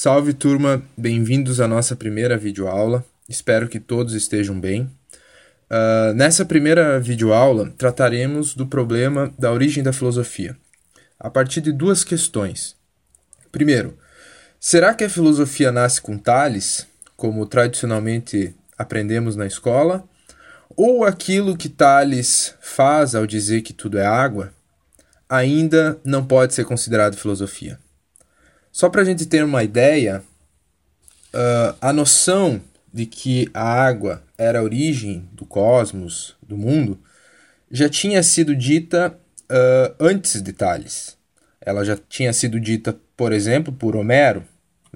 Salve turma, bem-vindos à nossa primeira videoaula. Espero que todos estejam bem. Uh, nessa primeira videoaula, trataremos do problema da origem da filosofia, a partir de duas questões. Primeiro, será que a filosofia nasce com Tales, como tradicionalmente aprendemos na escola, ou aquilo que Tales faz ao dizer que tudo é água ainda não pode ser considerado filosofia? Só para a gente ter uma ideia, uh, a noção de que a água era a origem do cosmos, do mundo, já tinha sido dita uh, antes de Tales. Ela já tinha sido dita, por exemplo, por Homero,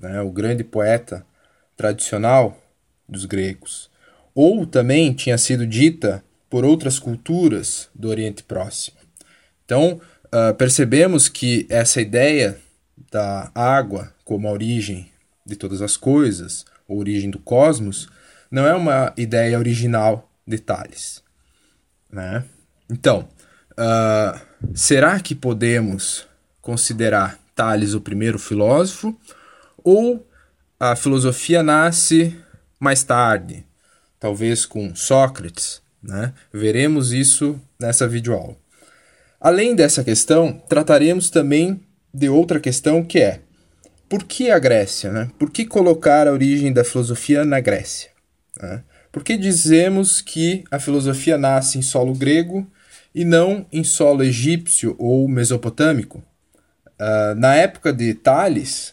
né, o grande poeta tradicional dos gregos. Ou também tinha sido dita por outras culturas do Oriente Próximo. Então, uh, percebemos que essa ideia da água como a origem de todas as coisas, a origem do cosmos, não é uma ideia original de Tales. Né? Então, uh, será que podemos considerar Tales o primeiro filósofo? Ou a filosofia nasce mais tarde, talvez com Sócrates? Né? Veremos isso nessa videoaula. Além dessa questão, trataremos também de outra questão que é por que a Grécia? Né? Por que colocar a origem da filosofia na Grécia? Né? Por que dizemos que a filosofia nasce em solo grego e não em solo egípcio ou mesopotâmico? Uh, na época de Tales,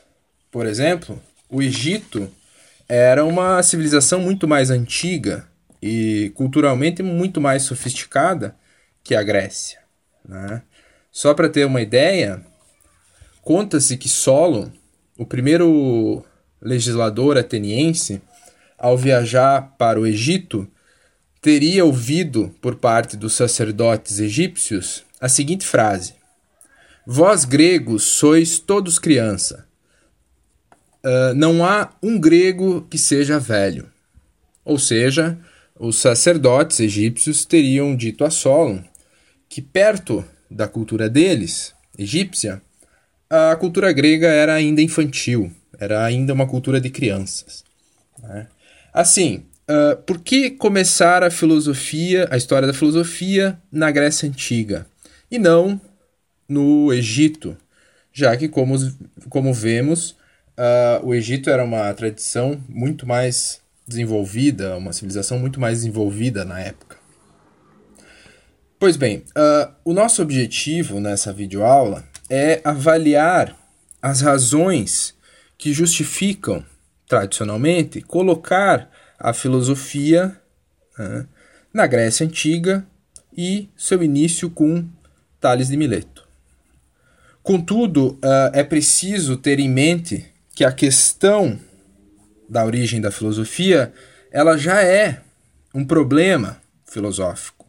por exemplo, o Egito era uma civilização muito mais antiga e culturalmente muito mais sofisticada que a Grécia. Né? Só para ter uma ideia, Conta-se que Solon, o primeiro legislador ateniense, ao viajar para o Egito, teria ouvido por parte dos sacerdotes egípcios a seguinte frase: Vós gregos sois todos criança. Uh, não há um grego que seja velho. Ou seja, os sacerdotes egípcios teriam dito a Solon que perto da cultura deles, egípcia, a cultura grega era ainda infantil, era ainda uma cultura de crianças. Né? Assim, uh, por que começar a filosofia, a história da filosofia, na Grécia Antiga e não no Egito? Já que, como, como vemos, uh, o Egito era uma tradição muito mais desenvolvida, uma civilização muito mais desenvolvida na época. Pois bem, uh, o nosso objetivo nessa videoaula é avaliar as razões que justificam, tradicionalmente, colocar a filosofia né, na Grécia Antiga e seu início com Tales de Mileto. Contudo, uh, é preciso ter em mente que a questão da origem da filosofia ela já é um problema filosófico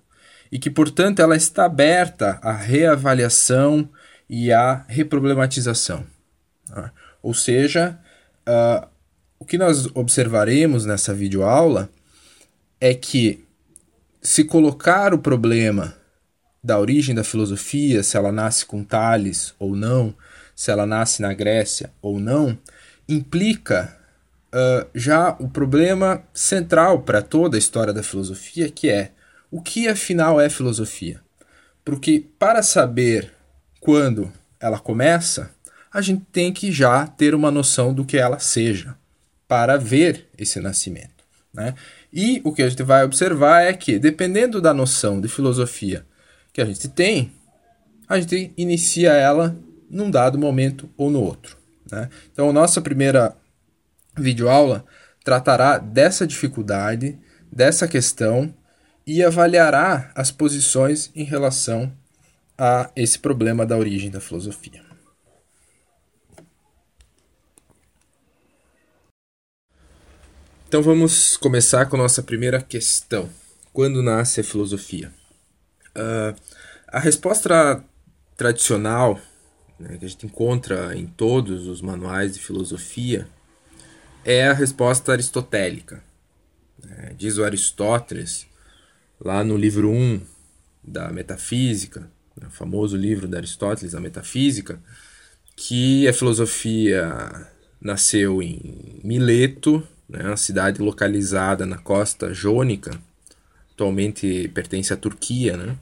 e que, portanto, ela está aberta à reavaliação e a reproblematização. Tá? Ou seja, uh, o que nós observaremos nessa videoaula é que se colocar o problema da origem da filosofia, se ela nasce com Tales ou não, se ela nasce na Grécia ou não, implica uh, já o problema central para toda a história da filosofia, que é o que afinal é filosofia. Porque para saber quando ela começa, a gente tem que já ter uma noção do que ela seja para ver esse nascimento. Né? E o que a gente vai observar é que, dependendo da noção de filosofia que a gente tem, a gente inicia ela num dado momento ou no outro. Né? Então, a nossa primeira videoaula tratará dessa dificuldade, dessa questão e avaliará as posições em relação a esse problema da origem da filosofia. Então vamos começar com nossa primeira questão. Quando nasce a filosofia? Uh, a resposta tradicional né, que a gente encontra em todos os manuais de filosofia é a resposta aristotélica. É, diz o Aristóteles, lá no livro 1 da Metafísica, né, o famoso livro de Aristóteles, A Metafísica, que a filosofia nasceu em Mileto, né, uma cidade localizada na costa jônica, atualmente pertence à Turquia, né,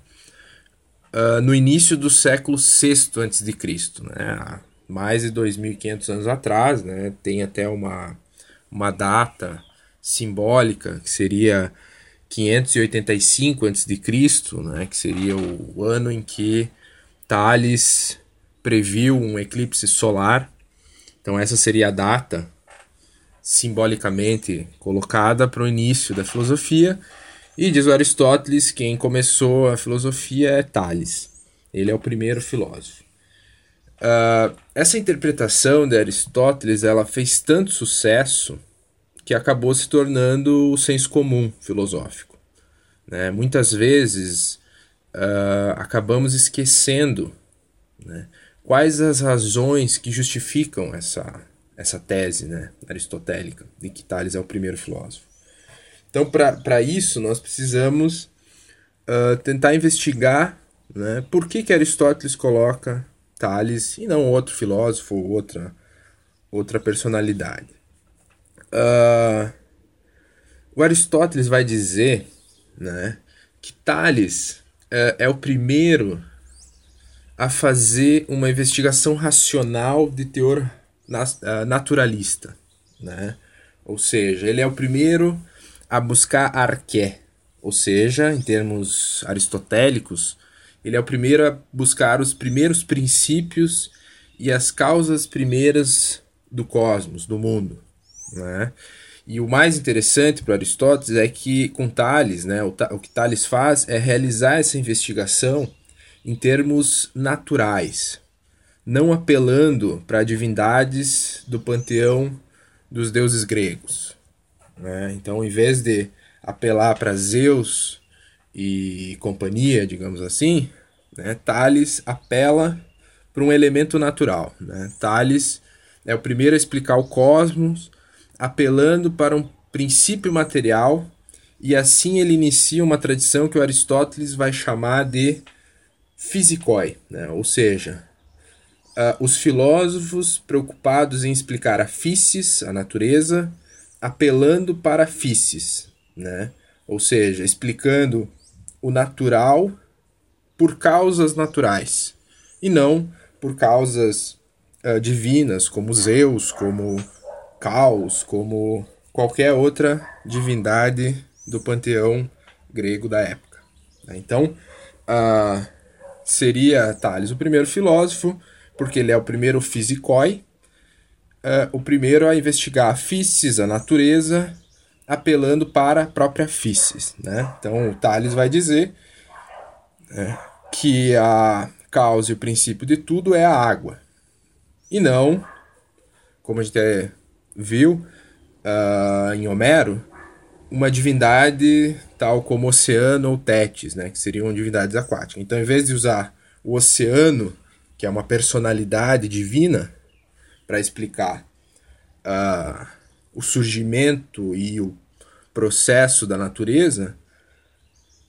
uh, no início do século VI a.C., né, mais de 2.500 anos atrás, né, tem até uma, uma data simbólica, que seria 585 a.C., né, que seria o ano em que Tales previu um eclipse solar. Então essa seria a data simbolicamente colocada para o início da filosofia. E diz o Aristóteles, quem começou a filosofia é Tales. Ele é o primeiro filósofo. Uh, essa interpretação de Aristóteles ela fez tanto sucesso que acabou se tornando o senso comum filosófico. Né? Muitas vezes uh, acabamos esquecendo né, quais as razões que justificam essa, essa tese né, aristotélica de que Tales é o primeiro filósofo. Então, para isso, nós precisamos uh, tentar investigar né, por que, que Aristóteles coloca Tales e não outro filósofo ou outra, outra personalidade. Uh, o Aristóteles vai dizer né, que Tales é, é o primeiro a fazer uma investigação racional de teor uh, naturalista. Né? Ou seja, ele é o primeiro a buscar arqué, ou seja, em termos aristotélicos, ele é o primeiro a buscar os primeiros princípios e as causas primeiras do cosmos, do mundo. Né? E o mais interessante para Aristóteles é que com Tales, né, o, o que Tales faz é realizar essa investigação em termos naturais, não apelando para divindades do panteão dos deuses gregos. Né? Então, em vez de apelar para Zeus e companhia, digamos assim, né, Tales apela para um elemento natural. Né? Tales é o primeiro a explicar o cosmos apelando para um princípio material, e assim ele inicia uma tradição que Aristóteles vai chamar de physicoi, né? ou seja, uh, os filósofos preocupados em explicar a physis, a natureza, apelando para a physis, né? ou seja, explicando o natural por causas naturais e não por causas uh, divinas, como Zeus, como Caos, como qualquer outra divindade do panteão grego da época. Né? Então, uh, seria Tales o primeiro filósofo, porque ele é o primeiro physicoi, uh, o primeiro a investigar a physis, a natureza, apelando para a própria physis. Né? Então, Tales vai dizer né, que a causa e o princípio de tudo é a água, e não, como a gente é viu uh, em Homero uma divindade tal como Oceano ou Tétis, né, que seriam divindades aquáticas. Então, em vez de usar o oceano, que é uma personalidade divina, para explicar uh, o surgimento e o processo da natureza,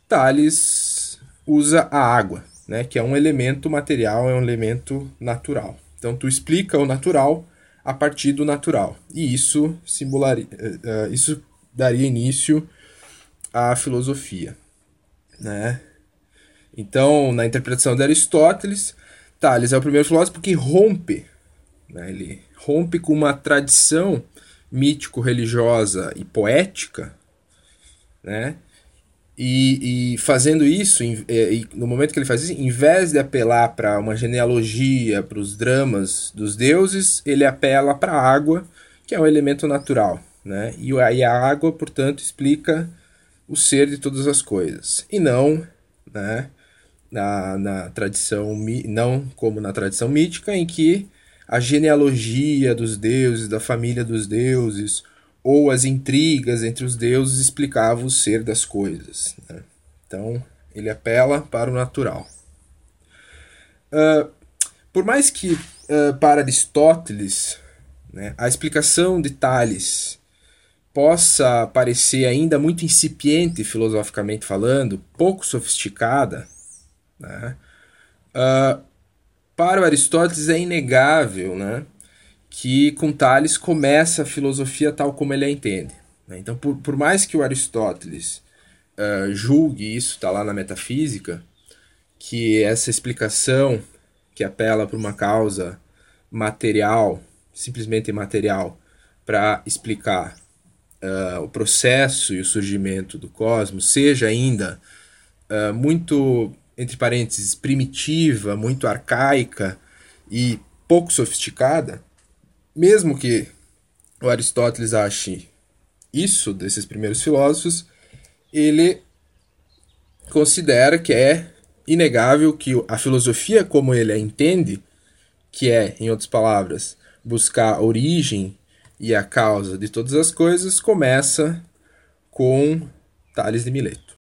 Tales usa a água, né, que é um elemento material, é um elemento natural. Então, tu explica o natural a partir do natural. E isso, simularia, uh, isso daria início à filosofia. Né? Então, na interpretação de Aristóteles, Tales é o primeiro filósofo que rompe, né? ele rompe com uma tradição mítico-religiosa e poética, né? E, e fazendo isso, em, e, no momento que ele faz isso, em vez de apelar para uma genealogia, para os dramas dos deuses, ele apela para a água, que é um elemento natural. Né? E, e a água, portanto, explica o ser de todas as coisas. E não né, na, na tradição, não como na tradição mítica, em que a genealogia dos deuses, da família dos deuses, ou as intrigas entre os deuses explicavam o ser das coisas. Né? Então, ele apela para o natural. Uh, por mais que, uh, para Aristóteles, né, a explicação de Tales possa parecer ainda muito incipiente filosoficamente falando, pouco sofisticada, né, uh, para Aristóteles é inegável né, que com Tales começa a filosofia tal como ele a entende. Né? Então, por, por mais que o Aristóteles uh, julgue, isso está lá na metafísica, que essa explicação que apela para uma causa material, simplesmente material, para explicar uh, o processo e o surgimento do cosmos, seja ainda uh, muito, entre parênteses, primitiva, muito arcaica e pouco sofisticada, mesmo que o Aristóteles ache isso desses primeiros filósofos, ele considera que é inegável que a filosofia como ele a entende, que é, em outras palavras, buscar a origem e a causa de todas as coisas, começa com Tales de Mileto.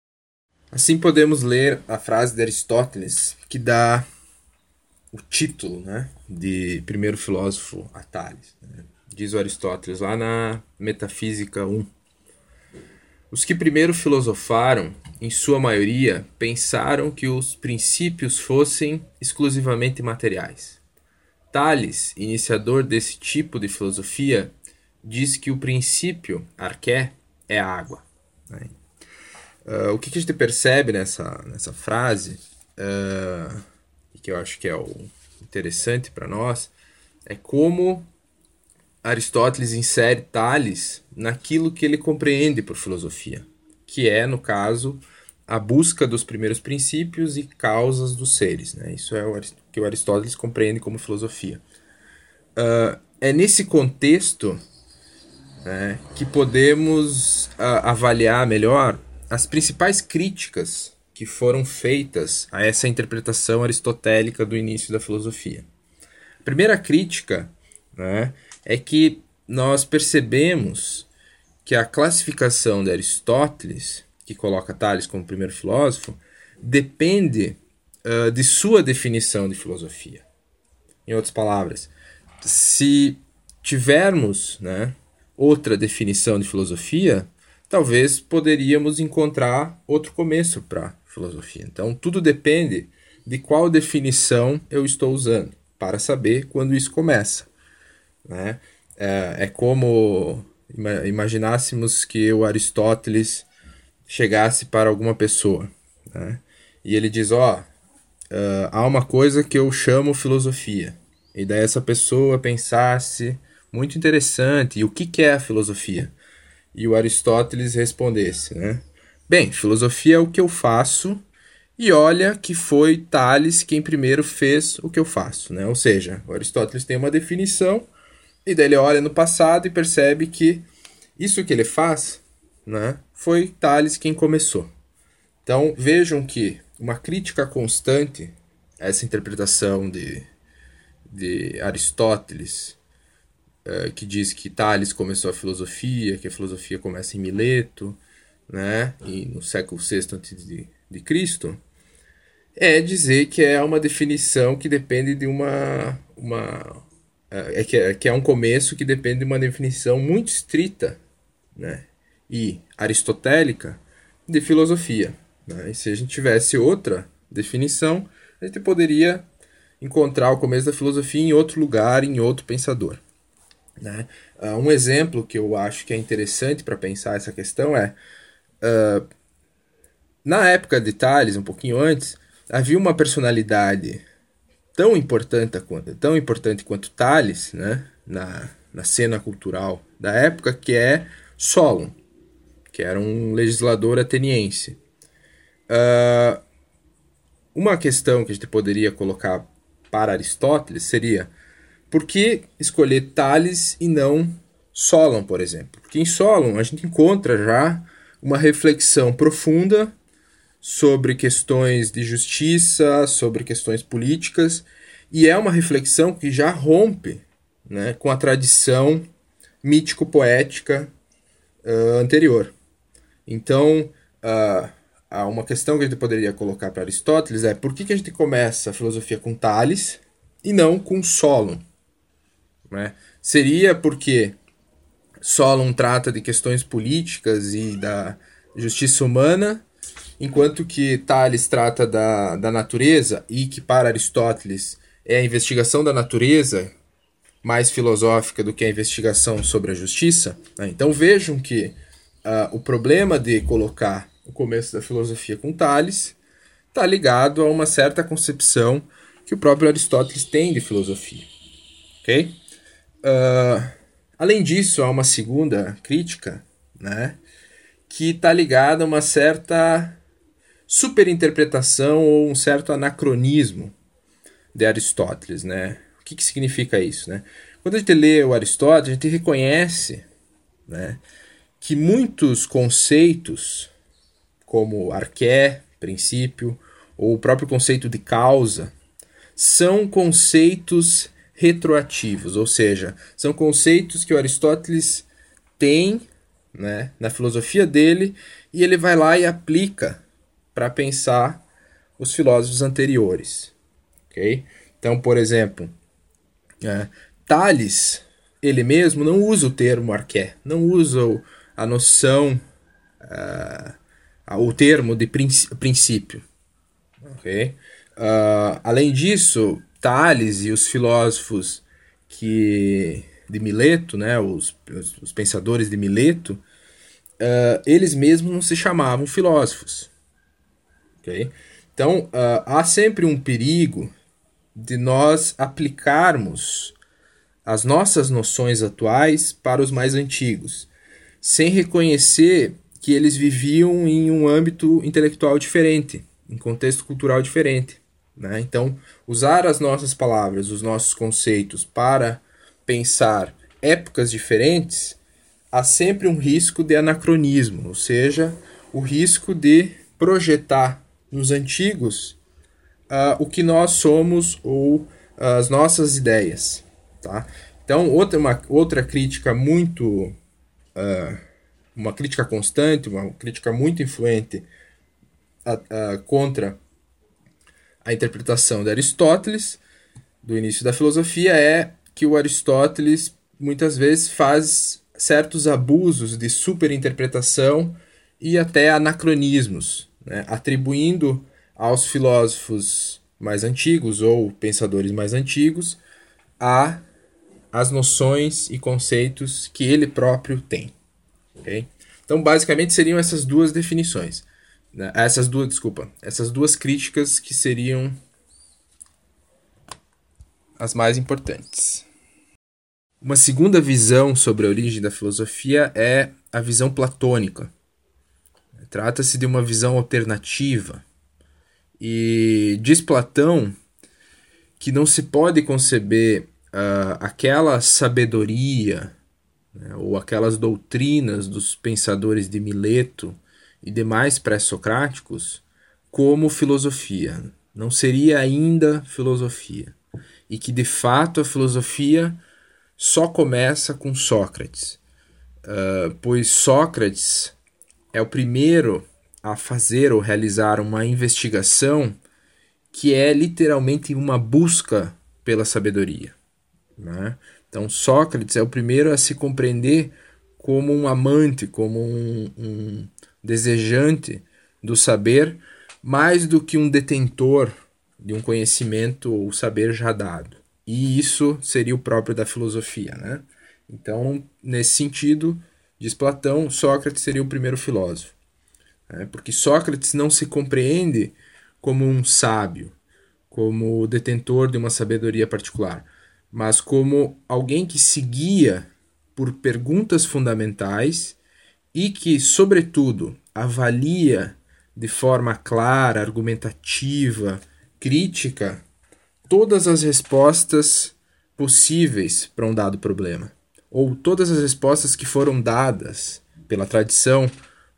Assim podemos ler a frase de Aristóteles que dá o título né, de primeiro filósofo a. Né? Diz o Aristóteles lá na Metafísica 1. Os que primeiro filosofaram, em sua maioria, pensaram que os princípios fossem exclusivamente materiais. Tales, iniciador desse tipo de filosofia, diz que o princípio, arqué, é água. Né? Uh, o que, que, a gente percebe nessa, nessa frase, uh, que eu acho que é o interessante para nós, é como Aristóteles insere Tales naquilo que ele compreende por filosofia, que é, no caso, a busca dos primeiros princípios e causas dos seres. Né? Isso é o que o Aristóteles compreende como filosofia. Uh, é nesse contexto né, que podemos uh, avaliar melhor as principais críticas que foram feitas a essa interpretação aristotélica do início da filosofia. A primeira crítica né, é que nós percebemos que a classificação de Aristóteles, que coloca Tales como primeiro filósofo, depende uh, de sua definição de filosofia. Em outras palavras, se tivermos né, outra definição de filosofia, talvez poderíamos encontrar outro começo para filosofia. Então, tudo depende de qual definição eu estou usando para saber quando isso começa. Né? É, é como imaginássemos que o Aristóteles chegasse para alguma pessoa né? e ele diz: Ó, oh, uh, há uma coisa que eu chamo filosofia. E daí essa pessoa pensasse, muito interessante, e o que, que é a filosofia? E o Aristóteles respondesse, né? Bem, filosofia é o que eu faço e olha que foi Tales quem primeiro fez o que eu faço, né? Ou seja, Aristóteles tem uma definição e daí ele olha no passado e percebe que isso que ele faz, né, foi Tales quem começou. Então vejam que uma crítica constante a essa interpretação de, de Aristóteles, uh, que diz que Tales começou a filosofia, que a filosofia começa em Mileto, né, e no século VI antes de, de Cristo, é dizer que é uma definição que depende de uma, uma é, é que, é que é um começo que depende de uma definição muito estrita né, e aristotélica de filosofia. Né? E se a gente tivesse outra definição, a gente poderia encontrar o começo da filosofia em outro lugar, em outro pensador. Né? Uh, um exemplo que eu acho que é interessante para pensar essa questão é uh, na época de Tales, um pouquinho antes, havia uma personalidade tão importante, tão importante quanto Tales, né, na, na cena cultural da época, que é Solon, que era um legislador ateniense. Uh, uma questão que a gente poderia colocar para Aristóteles seria por que escolher Tales e não Solon, por exemplo? Porque em Solon a gente encontra já uma reflexão profunda sobre questões de justiça, sobre questões políticas, e é uma reflexão que já rompe né, com a tradição mítico-poética uh, anterior. Então, uh, uma questão que a gente poderia colocar para Aristóteles é por que, que a gente começa a filosofia com Tales e não com Solon? Né? Seria porque Solon trata de questões políticas e da justiça humana enquanto que Tales trata da, da natureza e que para Aristóteles é a investigação da natureza mais filosófica do que a investigação sobre a justiça. Né? Então vejam que uh, o problema de colocar o começo da filosofia com Tales está ligado a uma certa concepção que o próprio Aristóteles tem de filosofia. Ok? Uh, além disso, há uma segunda crítica, né, que está ligada a uma certa superinterpretação ou um certo anacronismo de Aristóteles, né? O que, que significa isso, né? Quando a gente lê o Aristóteles, a gente reconhece, né, que muitos conceitos, como arqué, princípio, ou o próprio conceito de causa, são conceitos retroativos, ou seja, são conceitos que o Aristóteles tem né, na filosofia dele e ele vai lá e aplica para pensar os filósofos anteriores. Okay? Então, por exemplo, é, Tales, ele mesmo não usa o termo arqué, não usa a noção, uh, o termo de princípio. Okay? Uh, além disso, Tales e os filósofos que de Mileto, né, os, os pensadores de Mileto, uh, eles mesmos não se chamavam filósofos. Okay? Então, uh, há sempre um perigo de nós aplicarmos as nossas noções atuais para os mais antigos, sem reconhecer que eles viviam em um âmbito intelectual diferente, em contexto cultural diferente. Né? Então, usar as nossas palavras, os nossos conceitos para pensar épocas diferentes, há sempre um risco de anacronismo, ou seja, o risco de projetar nos antigos uh, o que nós somos ou uh, as nossas ideias. Tá? Então, outra, uma, outra crítica muito. Uh, uma crítica constante, uma crítica muito influente contra a interpretação de Aristóteles, do início da filosofia, é que o Aristóteles muitas vezes faz certos abusos de superinterpretação e até anacronismos, né? atribuindo aos filósofos mais antigos ou pensadores mais antigos a as noções e conceitos que ele próprio tem. Okay? Então, basicamente, seriam essas duas definições. Né? Essas duas, desculpa, essas duas críticas que seriam as mais importantes. Uma segunda visão sobre a origem da filosofia é a visão platônica. Trata-se de uma visão alternativa. E diz Platão que não se pode conceber uh, aquela sabedoria né, ou aquelas doutrinas dos pensadores de Mileto e demais pré-socráticos como filosofia. Não seria ainda filosofia. E que de fato a filosofia só começa com Sócrates, uh, pois Sócrates é o primeiro a fazer ou realizar uma investigação que é literalmente uma busca pela sabedoria. Né? Então, Sócrates é o primeiro a se compreender como um amante, como um, um desejante do saber, mais do que um detentor de um conhecimento ou saber já dado. E isso seria o próprio da filosofia. Né? Então, nesse sentido, diz Platão, Sócrates seria o primeiro filósofo. Né? Porque Sócrates não se compreende como um sábio, como detentor de uma sabedoria particular, mas como alguém que seguia por perguntas fundamentais e que, sobretudo, avalia de forma clara, argumentativa, crítica, todas as respostas possíveis para um dado problema, ou todas as respostas que foram dadas pela tradição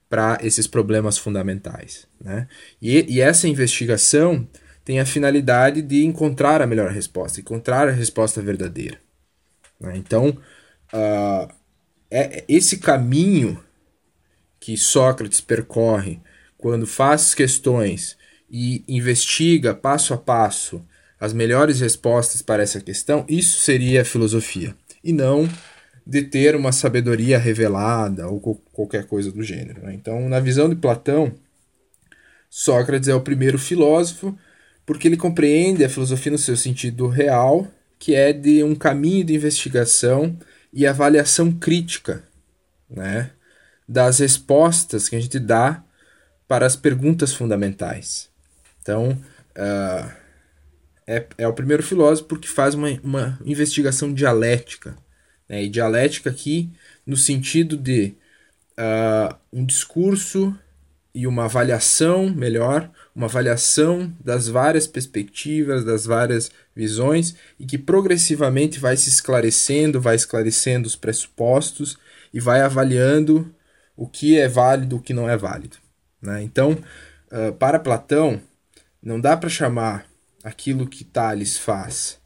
para esses problemas fundamentais. Né? E, e essa investigação tem a finalidade de encontrar a melhor resposta, encontrar a resposta verdadeira. Né? Então, uh, é esse caminho que Sócrates percorre quando faz questões e investiga passo a passo as melhores respostas para essa questão, isso seria filosofia. E não de ter uma sabedoria revelada ou qualquer coisa do gênero. Né? Então, na visão de Platão, Sócrates é o primeiro filósofo porque ele compreende a filosofia no seu sentido real, que é de um caminho de investigação e avaliação crítica né, das respostas que a gente dá para as perguntas fundamentais. Então, uh, é, é o primeiro filósofo porque faz uma, uma investigação dialética. Né, e dialética aqui no sentido de uh, um discurso e uma avaliação melhor, uma avaliação das várias perspectivas, das várias visões e que progressivamente vai se esclarecendo, vai esclarecendo os pressupostos e vai avaliando o que é válido, o que não é válido. Né? Então, uh, para Platão, não dá para chamar aquilo que Tales faz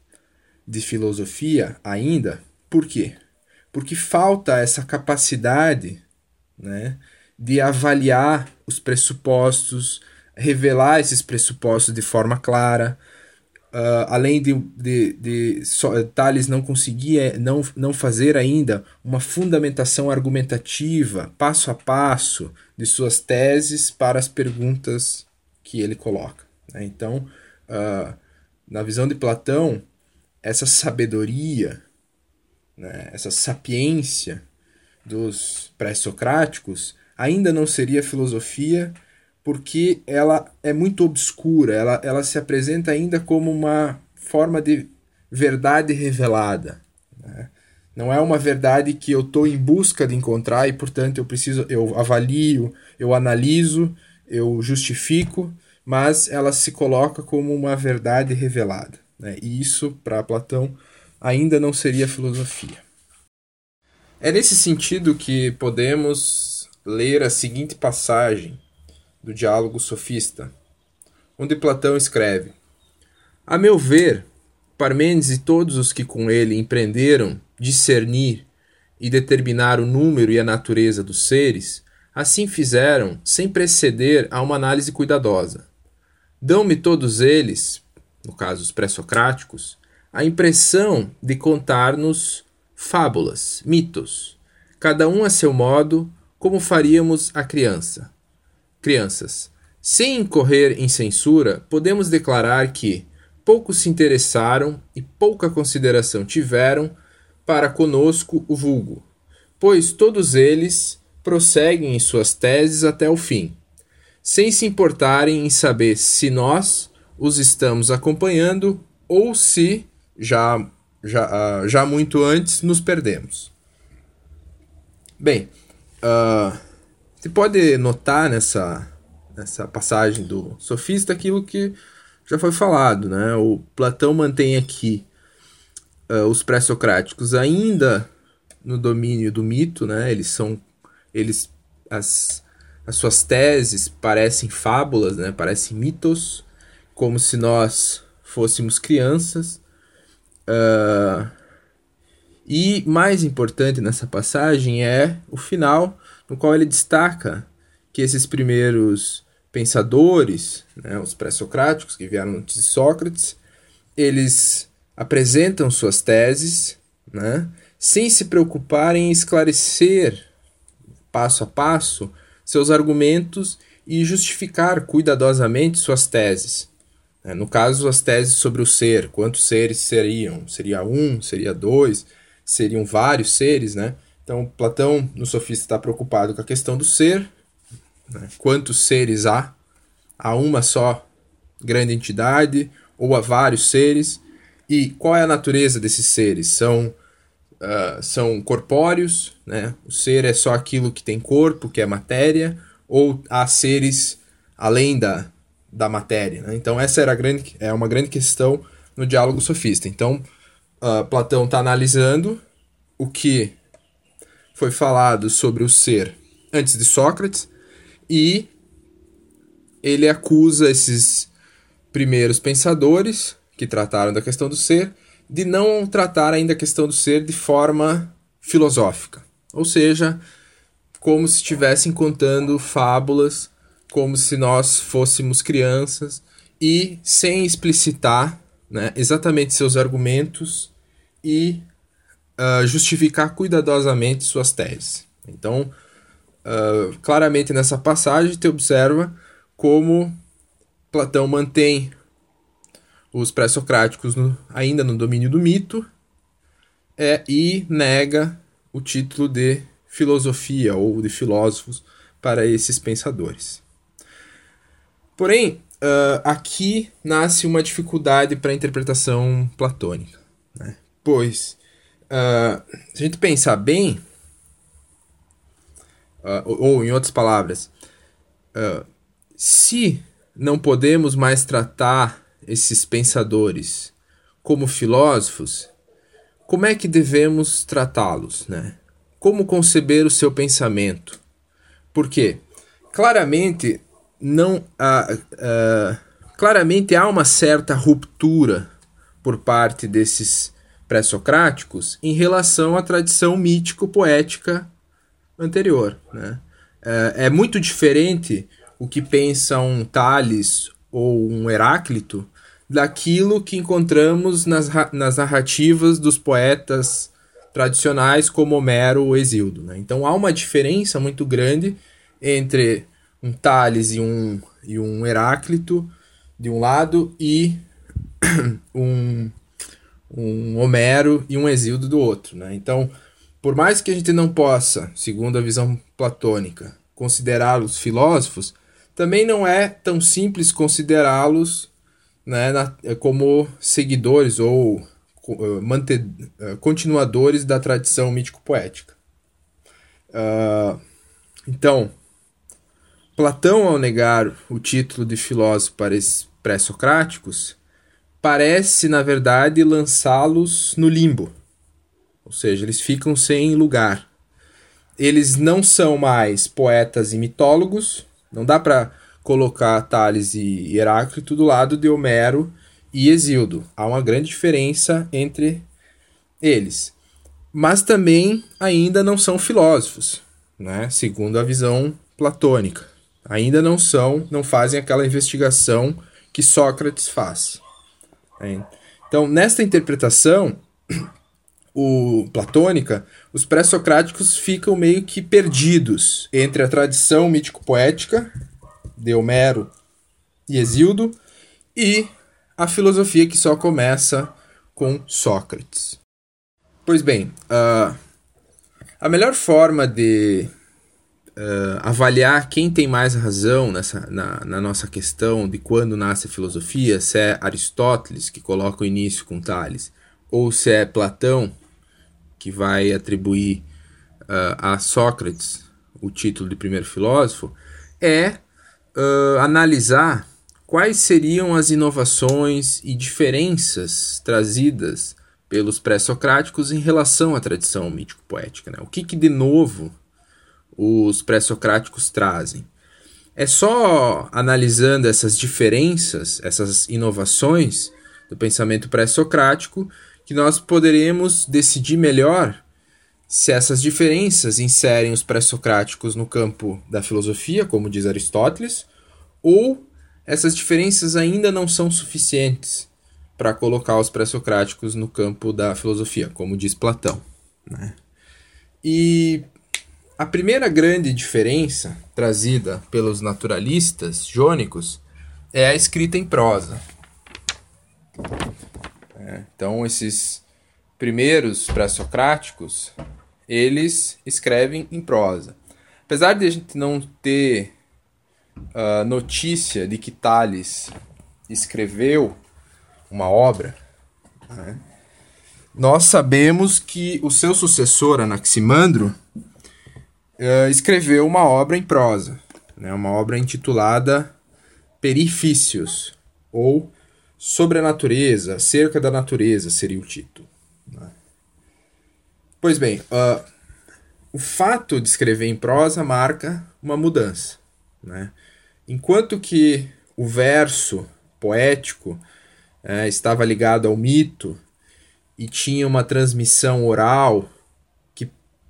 de filosofia ainda, por quê? Porque falta essa capacidade né, de avaliar os pressupostos, revelar esses pressupostos de forma clara. Uh, além de, de, de so, Tales não conseguir não, não fazer ainda uma fundamentação argumentativa, passo a passo, de suas teses para as perguntas que ele coloca. Né? Então, uh, na visão de Platão, essa sabedoria, né, essa sapiência dos pré-socráticos ainda não seria filosofia porque ela é muito obscura, ela, ela se apresenta ainda como uma forma de verdade revelada. Né? Não é uma verdade que eu estou em busca de encontrar e, portanto, eu preciso, eu avalio, eu analiso, eu justifico, mas ela se coloca como uma verdade revelada. Né? E isso, para Platão, ainda não seria filosofia. É nesse sentido que podemos ler a seguinte passagem do Diálogo Sofista, onde Platão escreve: A meu ver, Parmênides e todos os que com ele empreenderam discernir e determinar o número e a natureza dos seres, assim fizeram sem preceder a uma análise cuidadosa. Dão-me todos eles, no caso os pré-socráticos, a impressão de contar-nos fábulas, mitos, cada um a seu modo, como faríamos a criança. Crianças, sem incorrer em censura, podemos declarar que poucos se interessaram e pouca consideração tiveram para conosco o vulgo, pois todos eles prosseguem em suas teses até o fim, sem se importarem em saber se nós os estamos acompanhando ou se já já, uh, já muito antes, nos perdemos. Bem, uh, você pode notar nessa, nessa passagem do sofista aquilo que já foi falado, né? O Platão mantém aqui uh, os pré-socráticos ainda no domínio do mito, né? Eles são eles as, as suas teses parecem fábulas, né? Parecem mitos, como se nós fôssemos crianças Uh, e mais importante nessa passagem é o final, no qual ele destaca que esses primeiros pensadores, né, os pré-socráticos que vieram antes de Sócrates, eles apresentam suas teses, né, sem se preocuparem em esclarecer passo a passo seus argumentos e justificar cuidadosamente suas teses. É, no caso, as teses sobre o ser, quantos seres seriam? Seria um, seria dois, seriam vários seres, né? Então, Platão, no Sofista, está preocupado com a questão do ser, né? quantos seres há? Há uma só grande entidade ou há vários seres? E qual é a natureza desses seres? São, uh, são corpóreos, né? O ser é só aquilo que tem corpo, que é matéria, ou há seres além da, da matéria. Né? Então essa era grande, é uma grande questão no diálogo sofista. Então uh, Platão está analisando o que foi falado sobre o ser antes de Sócrates e ele acusa esses primeiros pensadores que trataram da questão do ser de não tratar ainda a questão do ser de forma filosófica, ou seja, como se estivessem contando fábulas como se nós fôssemos crianças e sem explicitar né, exatamente seus argumentos e uh, justificar cuidadosamente suas teses. Então, uh, claramente nessa passagem, te observa como Platão mantém os pré-socráticos ainda no domínio do mito é, e nega o título de filosofia ou de filósofos para esses pensadores. Porém, uh, aqui nasce uma dificuldade para a interpretação platônica, né? pois, uh, se a gente pensar bem, uh, ou, ou, em outras palavras, se não podemos mais tratar esses pensadores como filósofos, como é que devemos tratá-los, né? Como conceber o seu pensamento? Por quê? Claramente não há, uh, claramente há uma certa ruptura por parte desses pré-socráticos em relação à tradição mítico-poética anterior. Né? Uh, é muito diferente o que pensa um Tales ou um Heráclito daquilo que encontramos nas, nas narrativas dos poetas tradicionais como Homero ou Exildo. Né? Então há uma diferença muito grande entre um Tales e um, e um Heráclito de um lado e um, um Homero e um Exildo do outro. Né? Então, por mais que a gente não possa, segundo a visão platônica, considerá-los filósofos, também não é tão simples considerá-los né, como seguidores ou uh, manter, uh, continuadores da tradição mítico-poética. Uh, então, Platão, ao negar o título de filósofo para esses pré-socráticos, parece, na verdade, lançá-los no limbo. Ou seja, eles ficam sem lugar. Eles não são mais poetas e mitólogos, não dá para colocar Tales e Heráclito do lado de Homero e Exildo. Há uma grande diferença entre eles. Mas também ainda não são filósofos, né? segundo a visão platônica ainda não são, não fazem aquela investigação que Sócrates faz. É. Então, nesta interpretação o platônica, os pré-socráticos ficam meio que perdidos entre a tradição mítico-poética de Homero e Exildo e a filosofia que só começa com Sócrates. Pois bem, uh, a melhor forma de uh, avaliar quem tem mais razão nessa, na, na, nossa questão de quando nasce a filosofia, se é Aristóteles, que coloca o início com Tales, ou se é Platão, que vai atribuir uh, a Sócrates o título de primeiro filósofo, é uh, analisar quais seriam as inovações e diferenças trazidas pelos pré-socráticos em relação à tradição mítico-poética. Né? O que, que de novo os pré-socráticos trazem. É só analisando essas diferenças, essas inovações do pensamento pré-socrático, que nós poderemos decidir melhor se essas diferenças inserem os pré-socráticos no campo da filosofia, como diz Aristóteles, ou essas diferenças ainda não são suficientes para colocar os pré-socráticos no campo da filosofia, como diz Platão. Né? E a primeira grande diferença trazida pelos naturalistas jônicos é a escrita em prosa. É, então, esses primeiros pré-socráticos, eles escrevem em prosa. Apesar de a gente não ter uh, notícia de que Tales escreveu uma obra, né, nós sabemos que o seu sucessor, Anaximandro, uh, escreveu uma obra em prosa, né, uma obra intitulada Perifícios, ou Sobre a Natureza, Cerca da Natureza seria o título. Né? Pois bem, uh, o fato de escrever em prosa marca uma mudança. Né? Enquanto que o verso poético uh, estava ligado ao mito e tinha uma transmissão oral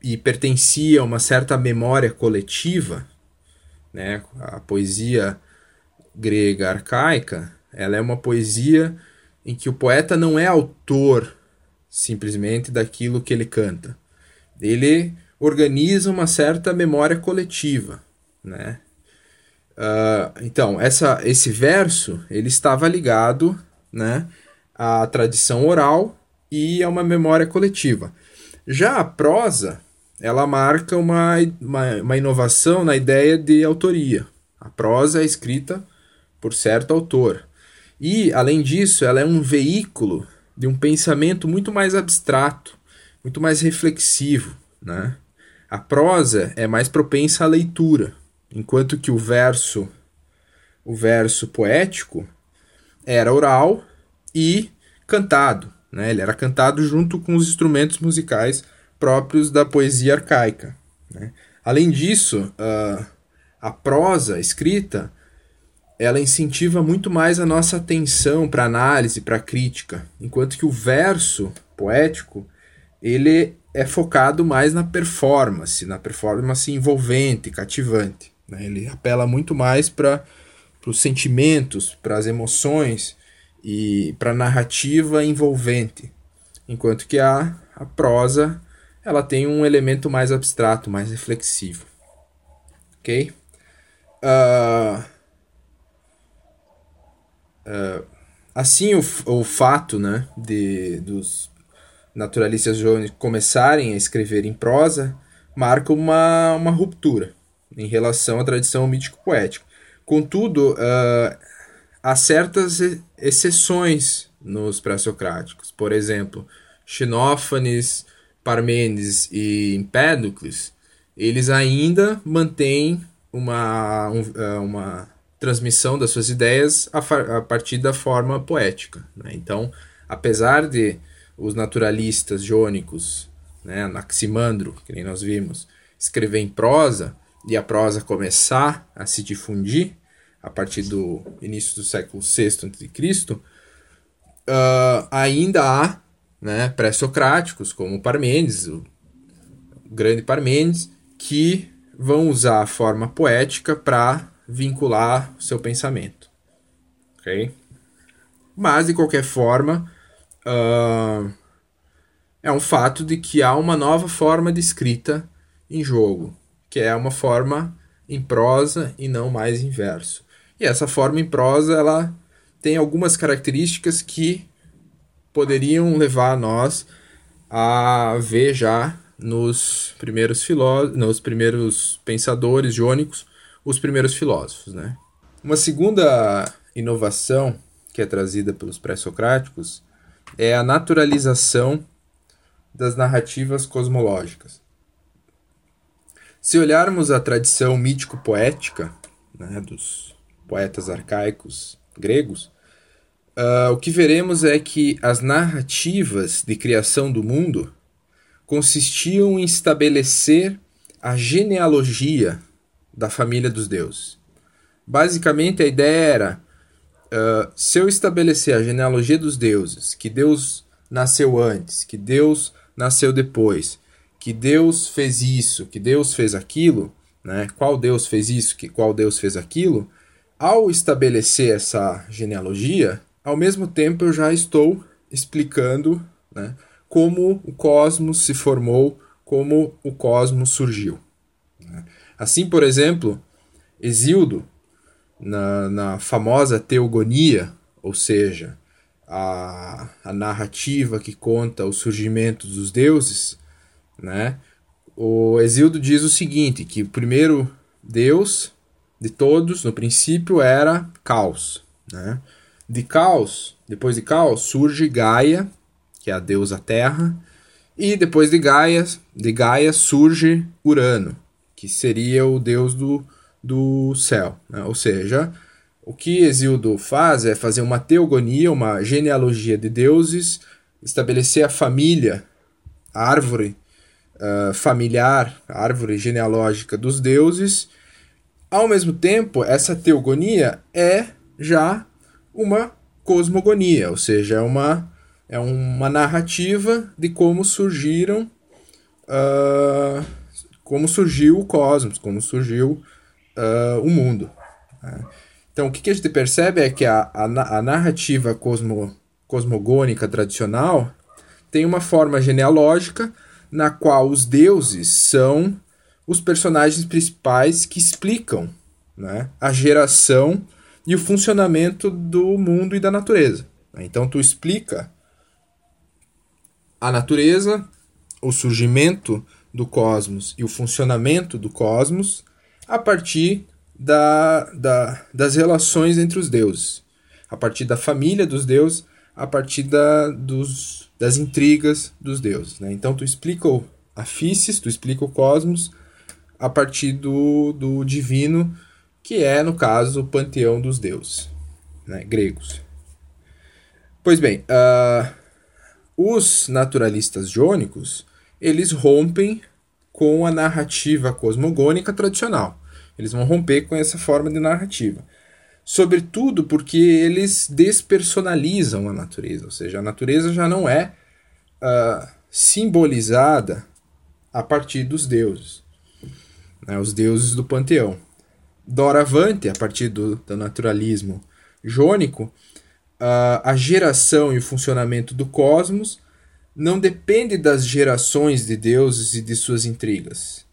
e pertencia a uma certa memória coletiva, né? A poesia grega arcaica, ela é uma poesia em que o poeta não é autor simplesmente daquilo que ele canta. Ele organiza uma certa memória coletiva, né? Uh, então, essa, esse verso ele estava ligado né, a tradição oral e a uma memória coletiva. Já a prosa, ela marca uma, uma, uma inovação na ideia de autoria. A prosa é escrita por certo autor. E, além disso, ela é um veículo de um pensamento muito mais abstrato, muito mais reflexivo. Né? A prosa é mais propensa à leitura, enquanto que o verso, o verso poético, era oral e cantado. Né? Ele era cantado junto com os instrumentos musicais próprios da poesia arcaica. Né? Além disso, uh, a prosa escrita ela incentiva muito mais a nossa atenção para análise, para crítica, enquanto que o verso poético ele é focado mais na performance, na performance envolvente, cativante. Né? Ele apela muito mais para os sentimentos, para as emoções e para a narrativa envolvente, enquanto que a, a prosa ela tem um elemento mais abstrato, mais reflexivo. Ok? Uh, uh, assim, o, o fato né, de, dos naturalistas jovens começarem a escrever em prosa marca uma, uma ruptura em relação à tradição mítico-poética. Contudo, uh, há certas exceções nos pré-socráticos. Por exemplo, Xenófanes, Parmênides e Empédocles, eles ainda mantêm uma, um, é, uma transmissão das suas ideias a, a partir da forma poética. Né? Então, apesar de os naturalistas jônicos, né, Anaximandro, que nem nós vimos, escrever em prosa e a prosa começar a se difundir a partir do início do século VI a.C., uh, ainda há né, pré-socráticos, como Parmênides, o grande Parmênides, que vão usar a forma poética para vincular o seu pensamento. Ok? Mas, de qualquer forma, uh, é um fato de que há uma nova forma de escrita em jogo, que é uma forma em prosa e não mais em verso. E essa forma em prosa, ela tem algumas características que poderiam levar nós a ver já nos primeiros filó nos primeiros pensadores jônicos os primeiros filósofos, né? Uma segunda inovação que é trazida pelos pré-socráticos é a naturalização das narrativas cosmológicas. Se olharmos a tradição mítico-poética né, dos poetas arcaicos gregos, Uh, o que veremos é que as narrativas de criação do mundo consistiam em estabelecer a genealogia da família dos deuses. Basicamente, a ideia era: uh, se eu estabelecer a genealogia dos deuses, que Deus nasceu antes, que Deus nasceu depois, que Deus fez isso, que Deus fez aquilo, né? qual Deus fez isso, que qual Deus fez aquilo, ao estabelecer essa genealogia, ao mesmo tempo eu já estou explicando né, como o cosmos se formou, como o cosmos surgiu. Né. Assim, por exemplo, Exildo, na, na famosa Teogonia, ou seja, a, a narrativa que conta o surgimento dos deuses, né, o Exildo diz o seguinte, que o primeiro deus de todos, no princípio, era Caos. Né? De Caos, depois de Caos, surge Gaia, que é a deusa Terra, e depois de Gaia, de Gaia surge Urano, que seria o deus do, do céu. Né? Ou seja, o que Exildo faz é fazer uma teogonia, uma genealogia de deuses, estabelecer a família, a árvore uh, familiar, a árvore genealógica dos deuses. Ao mesmo tempo, essa teogonia é já uma cosmogonia, ou seja, é uma, é uma narrativa de como surgiram, uh, como surgiu o cosmos, como surgiu uh, o mundo. Né? Então, o que, que a gente percebe é que a, a, a narrativa cosmo, cosmogônica tradicional tem uma forma genealógica na qual os deuses são os personagens principais que explicam né, a geração e o funcionamento do mundo e da natureza. Então tu explica a natureza, o surgimento do cosmos e o funcionamento do cosmos a partir da, da, das relações entre os deuses, a partir da família dos deuses, a partir da, dos, das intrigas dos deuses. Né? Então tu explica a Físis, tu explica o cosmos a partir do, do divino, que é, no caso, o panteão dos deuses né? gregos. Pois bem, uh, os naturalistas jônicos eles rompem com a narrativa cosmogônica tradicional. Eles vão romper com essa forma de narrativa. Sobretudo porque eles despersonalizam a natureza, ou seja, a natureza já não é uh, simbolizada a partir dos deuses, né, os deuses do panteão. Doravante, a partir do, do naturalismo jônico, uh, a geração e o funcionamento do cosmos não depende das gerações de deuses e de suas intrigas.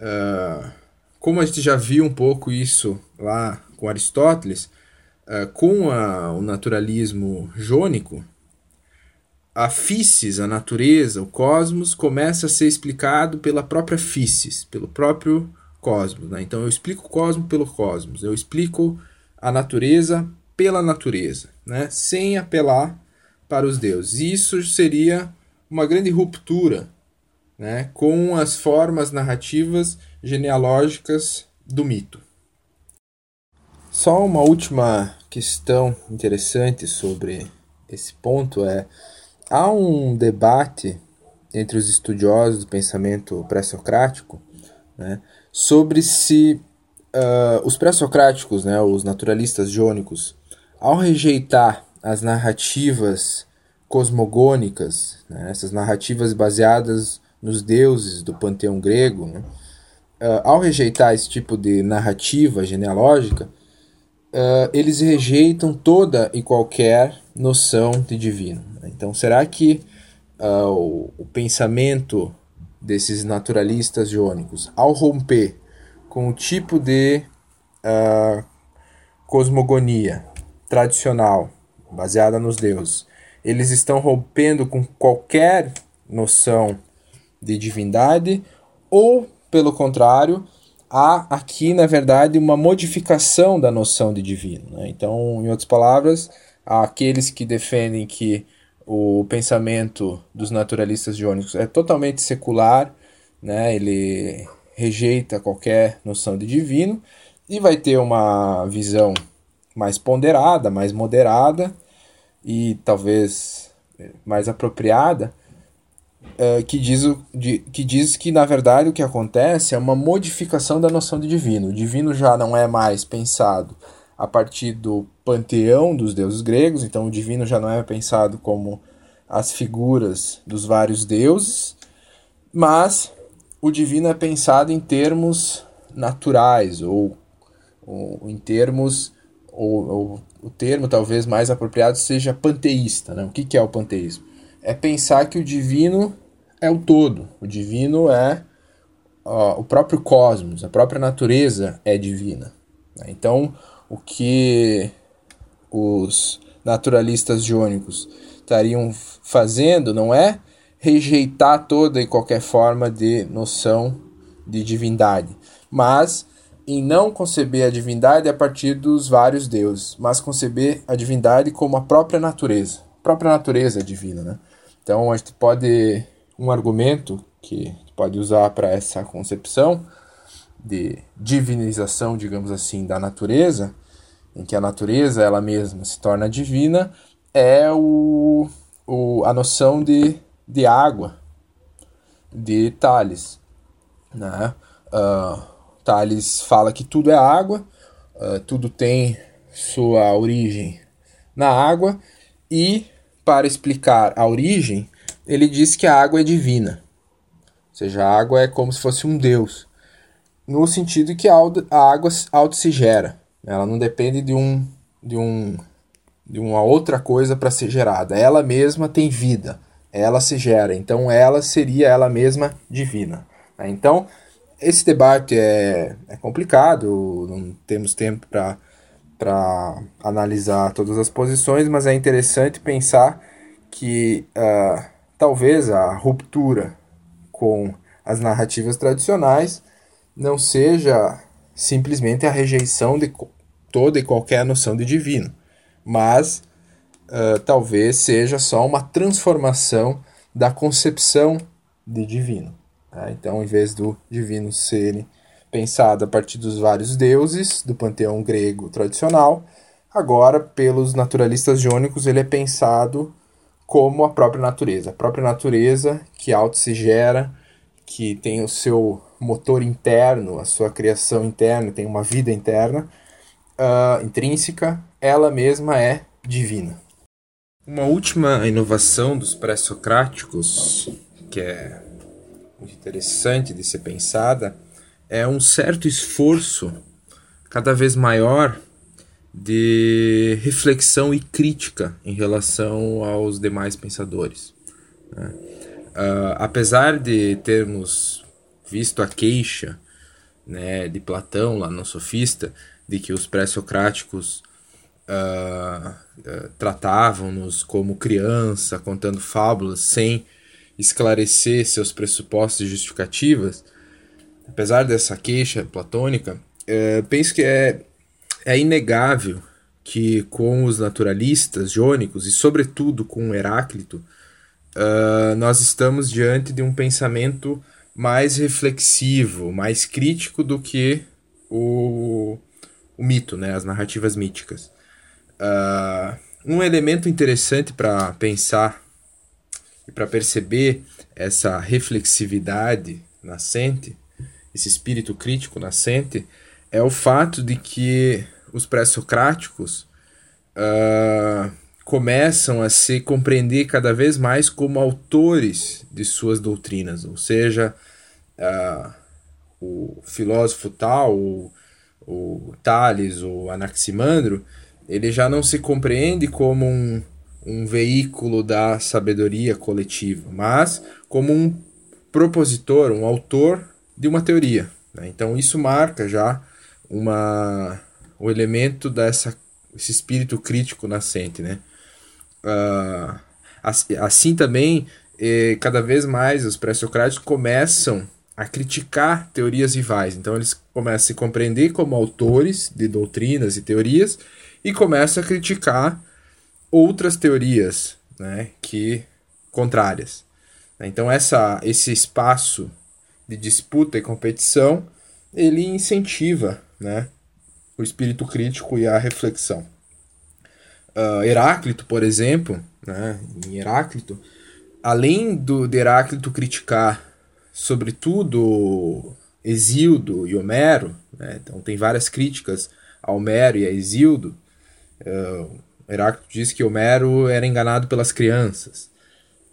Uh, como a gente já viu um pouco isso lá com Aristóteles, uh, com a, o naturalismo jônico, a físis, a natureza, o cosmos, começa a ser explicado pela própria físis, pelo próprio cosmos. Né? Então eu explico o cosmos pelo cosmos, eu explico a natureza pela natureza, né? sem apelar para os deuses. Isso seria uma grande ruptura né? com as formas narrativas genealógicas do mito. Só uma última questão interessante sobre esse ponto é há um debate entre os estudiosos do pensamento pré-socrático né, sobre se uh, os pré-socráticos, né, os naturalistas jônicos, ao rejeitar as narrativas cosmogônicas, né, essas narrativas baseadas nos deuses do panteão grego, né, uh, ao rejeitar esse tipo de narrativa genealógica, uh, eles rejeitam toda e qualquer noção de divino. Então, será que o, o, pensamento desses naturalistas jônicos, ao romper com o tipo de cosmogonia tradicional baseada nos deuses, eles estão rompendo com qualquer noção de divindade ou pelo contrário, há aqui, na verdade, uma modificação da noção de divino. Né? Então, em outras palavras, há aqueles que defendem que o pensamento dos naturalistas jônicos é totalmente secular, né? ele rejeita qualquer noção de divino, e vai ter uma visão mais ponderada, mais moderada e talvez mais apropriada uh, que, diz que diz que, na verdade, o que acontece é uma modificação da noção de divino. O divino já não é mais pensado a partir do panteão dos deuses gregos, então o divino já não é pensado como as figuras dos vários deuses, mas o divino é pensado em termos naturais ou, ou em termos ou, ou, o termo talvez mais apropriado seja panteísta. Né? O que, que é o panteísmo? É pensar que o divino é o todo. O divino é ó, o próprio cosmos, a própria natureza é divina. Né? Então, o que os naturalistas jônicos estariam fazendo não é rejeitar toda e qualquer forma de noção de divindade, mas em não conceber a divindade a partir dos vários deuses, mas conceber a divindade como a própria natureza. A própria natureza é divina, né? Então a gente pode um argumento que pode usar para essa concepção de divinização, digamos assim, da natureza, em que a natureza ela mesma se torna divina, é o, o, a noção de, de água de Tales. Né? Uh, Tales fala que tudo é água, uh, tudo tem sua origem na água, e para explicar a origem, ele diz que a água é divina. Ou seja, a água é como se fosse um deus. No sentido que a água auto se gera. Ela não depende de um de um de uma outra coisa para ser gerada. Ela mesma tem vida. Ela se gera. Então ela seria ela mesma divina. Então esse debate é, é complicado. Não temos tempo para para analisar todas as posições, mas é interessante pensar que uh, talvez a ruptura com as narrativas tradicionais não seja simplesmente a rejeição de toda e qualquer noção de divino, mas uh, talvez seja só uma transformação da concepção de divino. Tá? Então, em vez do divino ser pensado a partir dos vários deuses do panteão grego tradicional, agora, pelos naturalistas jônicos, ele é pensado como a própria natureza. A própria natureza que auto se gera, que tem o seu motor interno, a sua criação interna, tem uma vida interna, uh, intrínseca, ela mesma é divina. Uma última inovação dos pré-socráticos, que é muito interessante de ser pensada, é um certo esforço cada vez maior de reflexão e crítica em relação aos demais pensadores. Né? Uh, apesar de termos visto a queixa né, de Platão lá no Sofista de que os pré-socráticos uh, uh, tratavam-nos como criança, contando fábulas sem esclarecer seus pressupostos e justificativas, apesar dessa queixa platônica, uh, penso que é, é inegável que com os naturalistas jônicos e sobretudo com Heráclito, nós estamos diante de um pensamento mais reflexivo, mais crítico do que o, o mito, né, as narrativas míticas. Uh, um elemento interessante para pensar e para perceber essa reflexividade nascente, esse espírito crítico nascente, é o fato de que os pré-socráticos uh, começam a se compreender cada vez mais como autores de suas doutrinas, ou seja, uh, o filósofo tal, o, o Tales, o Anaximandro, ele já não se compreende como um, um veículo da sabedoria coletiva, mas como um propositor, um autor de uma teoria. Né? Então isso marca já uma, o elemento dessa esse espírito crítico nascente, né? Uh, assim também, eh, cada vez mais os pré-socráticos começam a criticar teorias rivais. Então eles começam a se compreender como autores de doutrinas e teorias e começa a criticar outras teorias né, que contrárias. Então essa, esse espaço de disputa e competição ele incentiva né, o espírito crítico e a reflexão. Uh, Heráclito, por exemplo, né, em Heráclito, além do, de Heráclito criticar, sobretudo, Exildo e Homero, né, então tem várias críticas a Homero e a Exildo, Uh, Heráclito diz que Homero era enganado pelas crianças,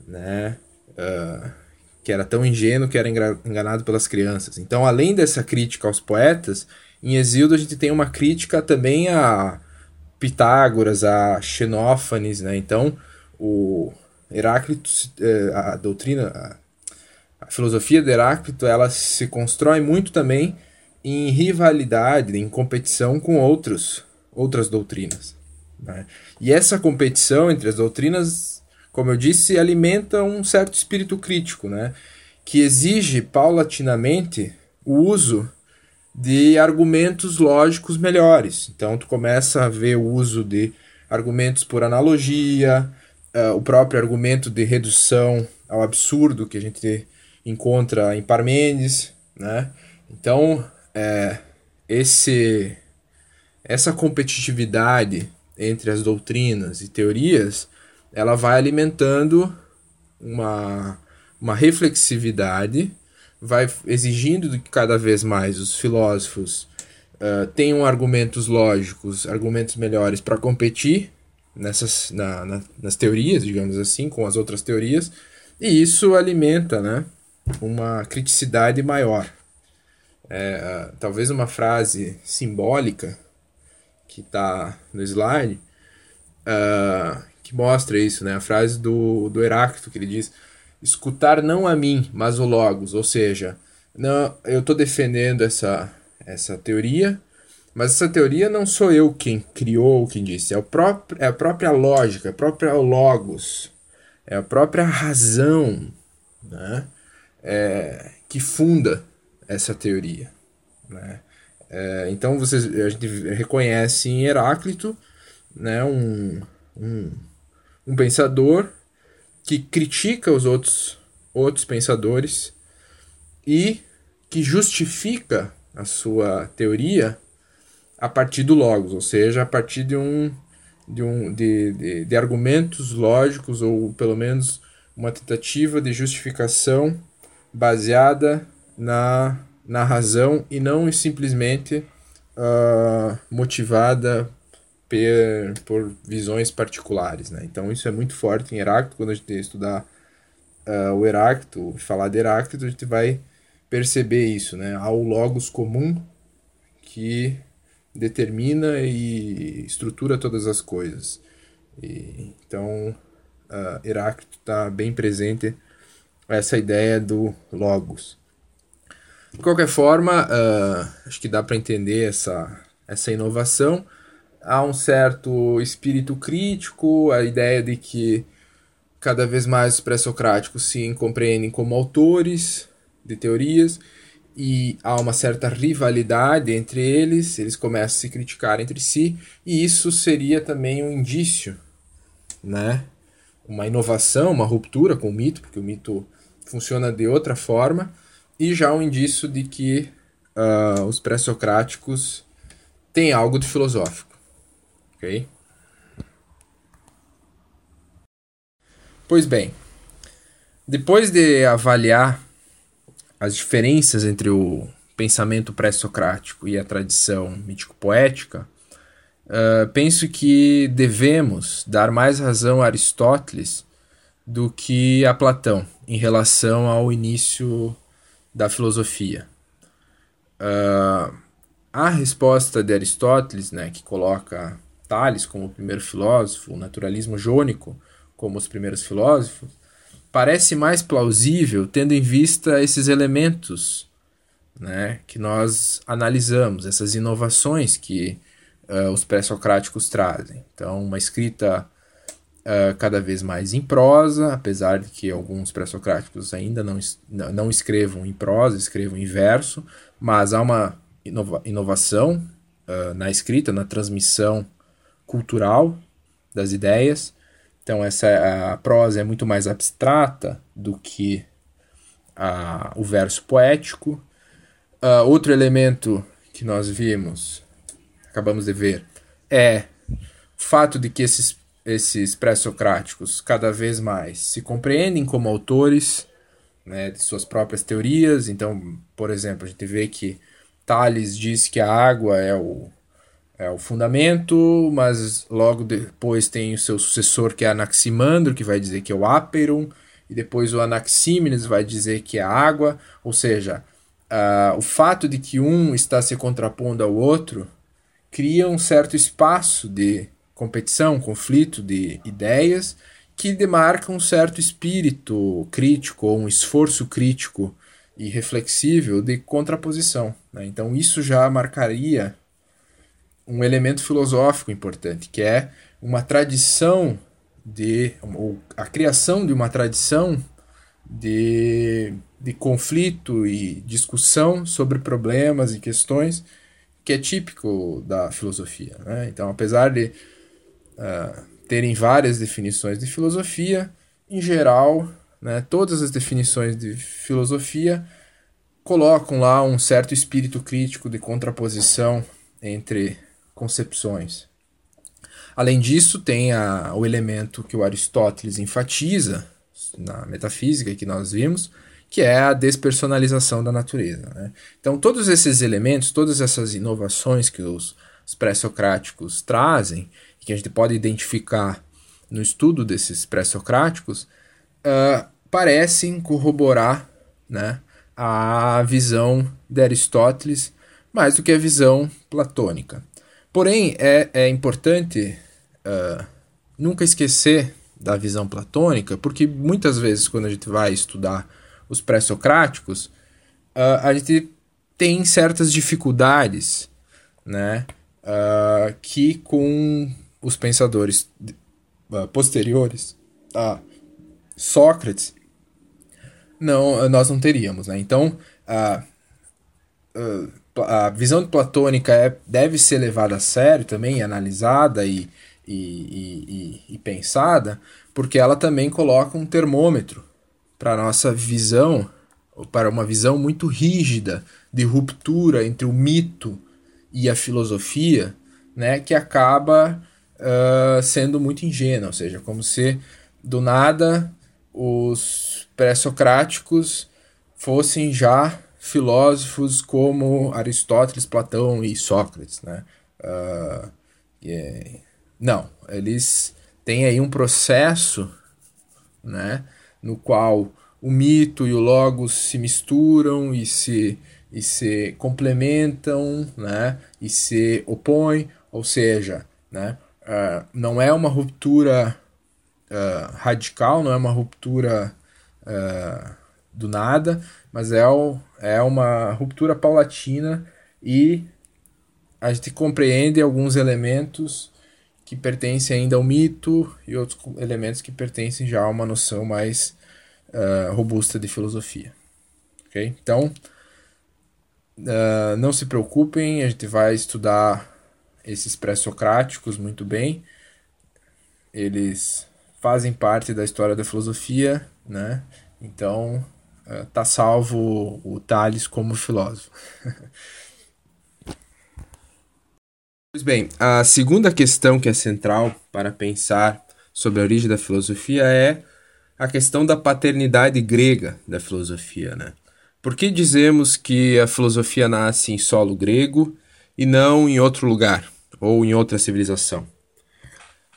né? Uh, que era tão ingênuo que era enganado pelas crianças. Então, além dessa crítica aos poetas, em Exildo a gente tem uma crítica também a Pitágoras, a Xenófanes, né? Então, o Heráclito, eh, a doutrina, a filosofia de Heráclito, ela se constrói muito também em rivalidade, em competição com outros outras doutrinas. Né? E essa competição entre as doutrinas, como eu disse, alimenta um certo espírito crítico, né? que exige paulatinamente o uso de argumentos lógicos melhores. Então, tu começa a ver o uso de argumentos por analogia, uh, o próprio argumento de redução ao absurdo que a gente encontra em Parmênides, né? Então, é, esse essa competitividade entre as doutrinas e teorias, ela vai alimentando uma, uma reflexividade, vai exigindo que cada vez mais os filósofos uh, tenham argumentos lógicos, argumentos melhores para competir nessas, na, na, nas teorias, digamos assim, com as outras teorias, e isso alimenta né, uma criticidade maior. É, uh, talvez uma frase simbólica que está no slide, uh, que mostra isso, né? A frase do, do Heráclito, que ele diz: escutar não a mim, mas o Logos. Ou seja, não, eu estou defendendo essa, essa teoria, Mas essa teoria não sou eu quem criou, quem disse, é, o próprio, é a própria lógica, é a própria logos, é a própria razão né? É, que funda essa teoria. Né? É, então vocês, a gente reconhece em Heráclito né, um, um, um pensador que critica os outros, outros pensadores e que justifica a sua teoria a partir do logos, ou seja, a partir de um de, um, de, de, de argumentos lógicos ou pelo menos uma tentativa de justificação baseada na, na razão e não simplesmente uh, motivada per, por visões particulares. Né? Então isso é muito forte em Heráclito, quando a gente estudar uh, o Heráclito, falar de Heráclito, a gente vai perceber isso, né? Há o logos comum que determina e estrutura todas as coisas. E, então, uh, Heráclito está bem presente essa ideia do logos. De qualquer forma, uh, acho que dá para entender essa, essa inovação. Há um certo espírito crítico, a ideia de que cada vez mais os pré-socráticos se compreendem como autores de teorias e há uma certa rivalidade entre eles, eles começam a se criticar entre si, e isso seria também um indício, né? Uma inovação, uma ruptura com o mito, porque o mito funciona de outra forma, e já um indício de que uh, os pré-socráticos têm algo de filosófico, ok? Pois bem, depois de avaliar as diferenças entre o pensamento pré-socrático e a tradição mítico-poética, uh, penso que devemos dar mais razão a Aristóteles do que a Platão em relação ao início da filosofia. Uh, a resposta de Aristóteles, né, que coloca Tales como o primeiro filósofo, o naturalismo jônico como os primeiros filósofos, parece mais plausível tendo em vista esses elementos né, que nós analisamos, essas inovações que uh, os pré-socráticos trazem. Então, uma escrita uh, cada vez mais em prosa, apesar de que alguns pré-socráticos ainda não, não escrevam em prosa, escrevam em verso, mas há uma inova inovação uh, na escrita, na transmissão cultural das ideias. Então essa a prosa é muito mais abstrata do que a, o verso poético. Uh, outro elemento que nós vimos, acabamos de ver, é o fato de que esses, esses pré-socráticos cada vez mais se compreendem como autores né, de suas próprias teorias. Então, por exemplo, a gente vê que Tales diz que a água é o, é o fundamento, mas logo depois tem o seu sucessor que é Anaximandro, que vai dizer que é o Aperon, e depois o Anaxímenes vai dizer que é a água, ou seja, uh, o fato de que um está se contrapondo ao outro cria um certo espaço de competição, conflito de ideias que demarca um certo espírito crítico ou um esforço crítico e reflexível de contraposição. Né? Então isso já marcaria um elemento filosófico importante, que é uma tradição de ou a criação de uma tradição de, de conflito e discussão sobre problemas e questões que é típico da filosofia. Né? Então, apesar de uh, terem várias definições de filosofia, em geral, né, todas as definições de filosofia colocam lá um certo espírito crítico de contraposição entre concepções. Além disso, tem a, o elemento que o Aristóteles enfatiza na metafísica que nós vimos, que é a despersonalização da natureza. Né? Então, todos esses elementos, todas essas inovações que os, os pré-socráticos trazem, que a gente pode identificar no estudo desses pré-socráticos, uh, parecem corroborar né, a visão de Aristóteles mais do que a visão platônica. Porém, é, é importante uh, nunca esquecer da visão platônica, porque muitas vezes, quando a gente vai estudar os pré-socráticos, uh, a gente tem certas dificuldades né, uh, que com os pensadores uh, posteriores a Sócrates não nós não teríamos, né? Então a, a visão platônica é, deve ser levada a sério também, analisada e, e, e, e pensada, porque ela também coloca um termômetro para nossa visão, para uma visão muito rígida de ruptura entre o mito e a filosofia, né, que acaba uh, sendo muito ingênua, ou seja, como se do nada os pré-socráticos fossem já filósofos como Aristóteles, Platão e Sócrates, né? Uh, yeah. Não, eles têm aí um processo, né, no qual o mito e o logos se misturam e se e se complementam, né, e se opõem, ou seja, né, uh, não é uma ruptura uh, radical, não é uma ruptura uh, do nada, mas é, o, é uma ruptura paulatina e a gente compreende alguns elementos que pertencem ainda ao mito e outros elementos que pertencem já a uma noção mais robusta de filosofia. Okay? Então, Uh, não se preocupem, a gente vai estudar esses pré-socráticos muito bem. Eles fazem parte da história da filosofia, né? Então, uh, tá salvo o Tales como filósofo. pois bem, a segunda questão que é central para pensar sobre a origem da filosofia é a questão da paternidade grega da filosofia, né? Por que dizemos que a filosofia nasce em solo grego e não em outro lugar ou em outra civilização?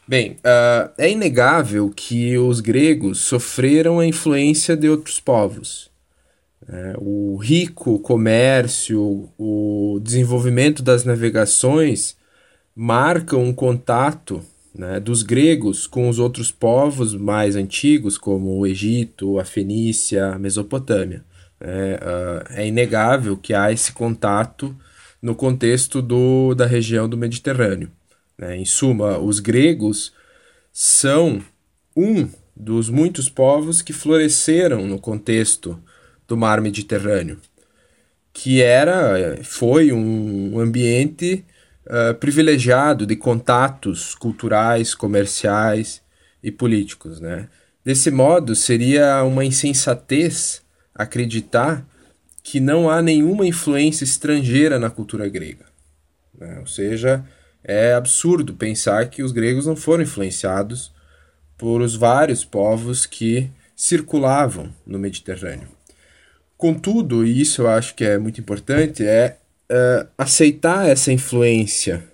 Bem, uh, é inegável que os gregos sofreram a influência de outros povos. É, o rico comércio, o desenvolvimento das navegações marcam um contato né, dos gregos com os outros povos mais antigos, como o Egito, a Fenícia, a Mesopotâmia. É, uh, é inegável que há esse contato no contexto do, da região do Mediterrâneo. Né? Em suma, os gregos são um dos muitos povos que floresceram no contexto do mar Mediterrâneo, que era foi um ambiente uh, privilegiado de contatos culturais, comerciais e políticos. Né? Desse modo, seria uma insensatez acreditar que não há nenhuma influência estrangeira na cultura grega. Né? Ou seja, é absurdo pensar que os gregos não foram influenciados por os vários povos que circulavam no Mediterrâneo. Contudo, e isso eu acho que é muito importante, é uh, aceitar essa influência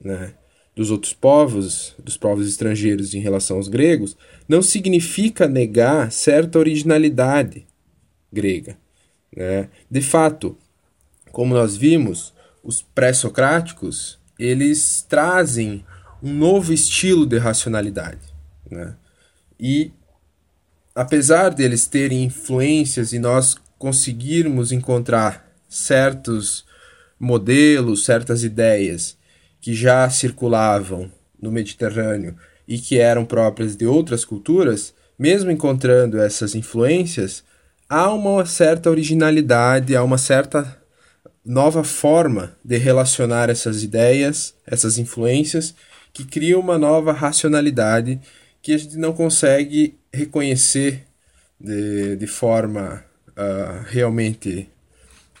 né, dos outros povos, dos povos estrangeiros em relação aos gregos, não significa negar certa originalidade grega. Né? De fato, como nós vimos, os pré-socráticos eles trazem um novo estilo de racionalidade. Né? E apesar deles terem influências e nós conseguirmos encontrar certos modelos, certas ideias que já circulavam no Mediterrâneo e que eram próprias de outras culturas, mesmo encontrando essas influências, há uma certa originalidade, há uma certa nova forma de relacionar essas ideias, essas influências, que cria uma nova racionalidade que a gente não consegue reconhecer de, de forma uh, realmente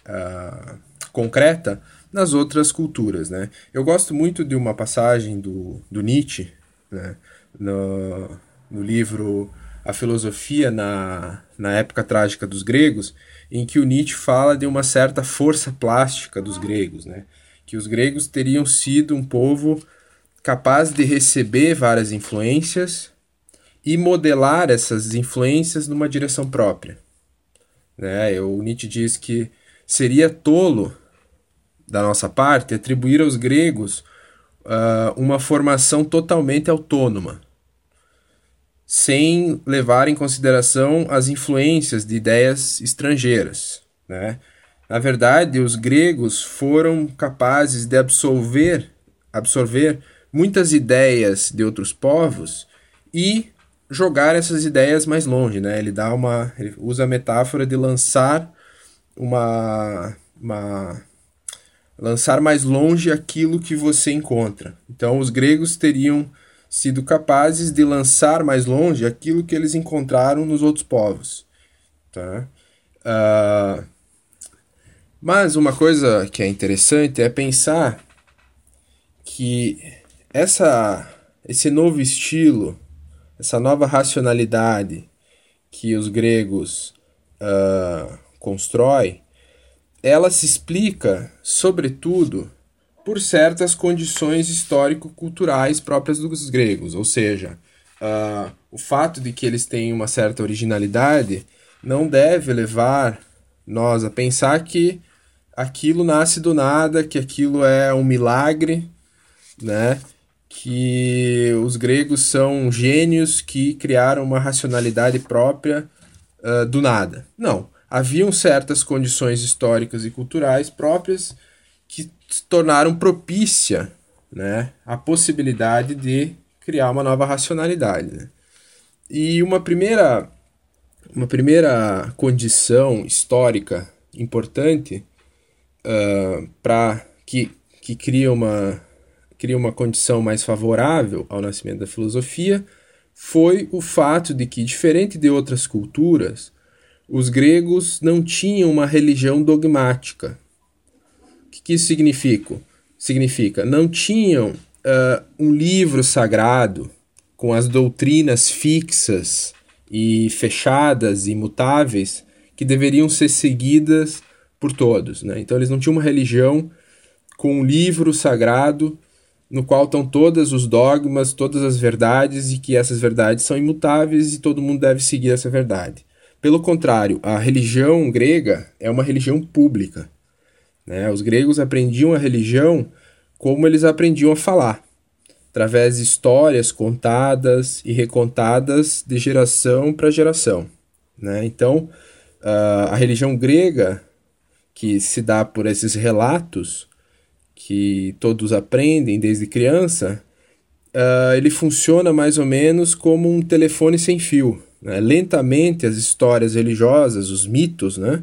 uh, concreta nas outras culturas. Né? Eu gosto muito de uma passagem do, do Nietzsche né? no, no livro a filosofia na, na época trágica dos gregos, em que o Nietzsche fala de uma certa força plástica dos gregos, né? que os gregos teriam sido um povo capaz de receber várias influências e modelar essas influências numa direção própria. Né? O Nietzsche diz que seria tolo da nossa parte atribuir aos gregos uh, uma formação totalmente autônoma, sem levar em consideração as influências de ideias estrangeiras. Né? Na verdade, os gregos foram capazes de absorver, absorver muitas ideias de outros povos e jogar essas ideias mais longe, né? Ele dá uma, ele usa a metáfora de lançar uma, uma lançar mais longe aquilo que você encontra. Então, os gregos teriam sido capazes de lançar mais longe aquilo que eles encontraram nos outros povos, tá? Uh, mas uma coisa que é interessante é pensar que essa, esse novo estilo, essa nova racionalidade que os gregos uh, constroem, ela se explica, sobretudo, por certas condições histórico-culturais próprias dos gregos, ou seja, uh, o fato de que eles têm uma certa originalidade não deve levar nós a pensar que aquilo nasce do nada, que aquilo é um milagre, né? Que os gregos são gênios que criaram uma racionalidade própria uh, do nada. Não haviam certas condições históricas e culturais próprias que tornaram propícia né, a possibilidade de criar uma nova racionalidade. Né? E uma primeira, uma primeira condição histórica importante uh, ah, para que, que cria uma, cria uma condição mais favorável ao nascimento da filosofia foi o fato de que, diferente de outras culturas, os gregos não tinham uma religião dogmática. Que, isso significa? significa? Não tinham uh, um livro sagrado com as doutrinas fixas e fechadas e imutáveis que deveriam ser seguidas por todos. Né? Então eles não tinham uma religião com um livro sagrado no qual estão todos os dogmas, todas as verdades e que essas verdades são imutáveis e todo mundo deve seguir essa verdade. Pelo contrário, a religião grega é uma religião pública. Né? Os gregos aprendiam a religião como eles aprendiam a falar, através de histórias contadas e recontadas de geração para geração. Né? Então, a religião grega, que se dá por esses relatos que todos aprendem desde criança, ele funciona mais ou menos como um telefone sem fio. Né? Lentamente as histórias religiosas, os mitos, né,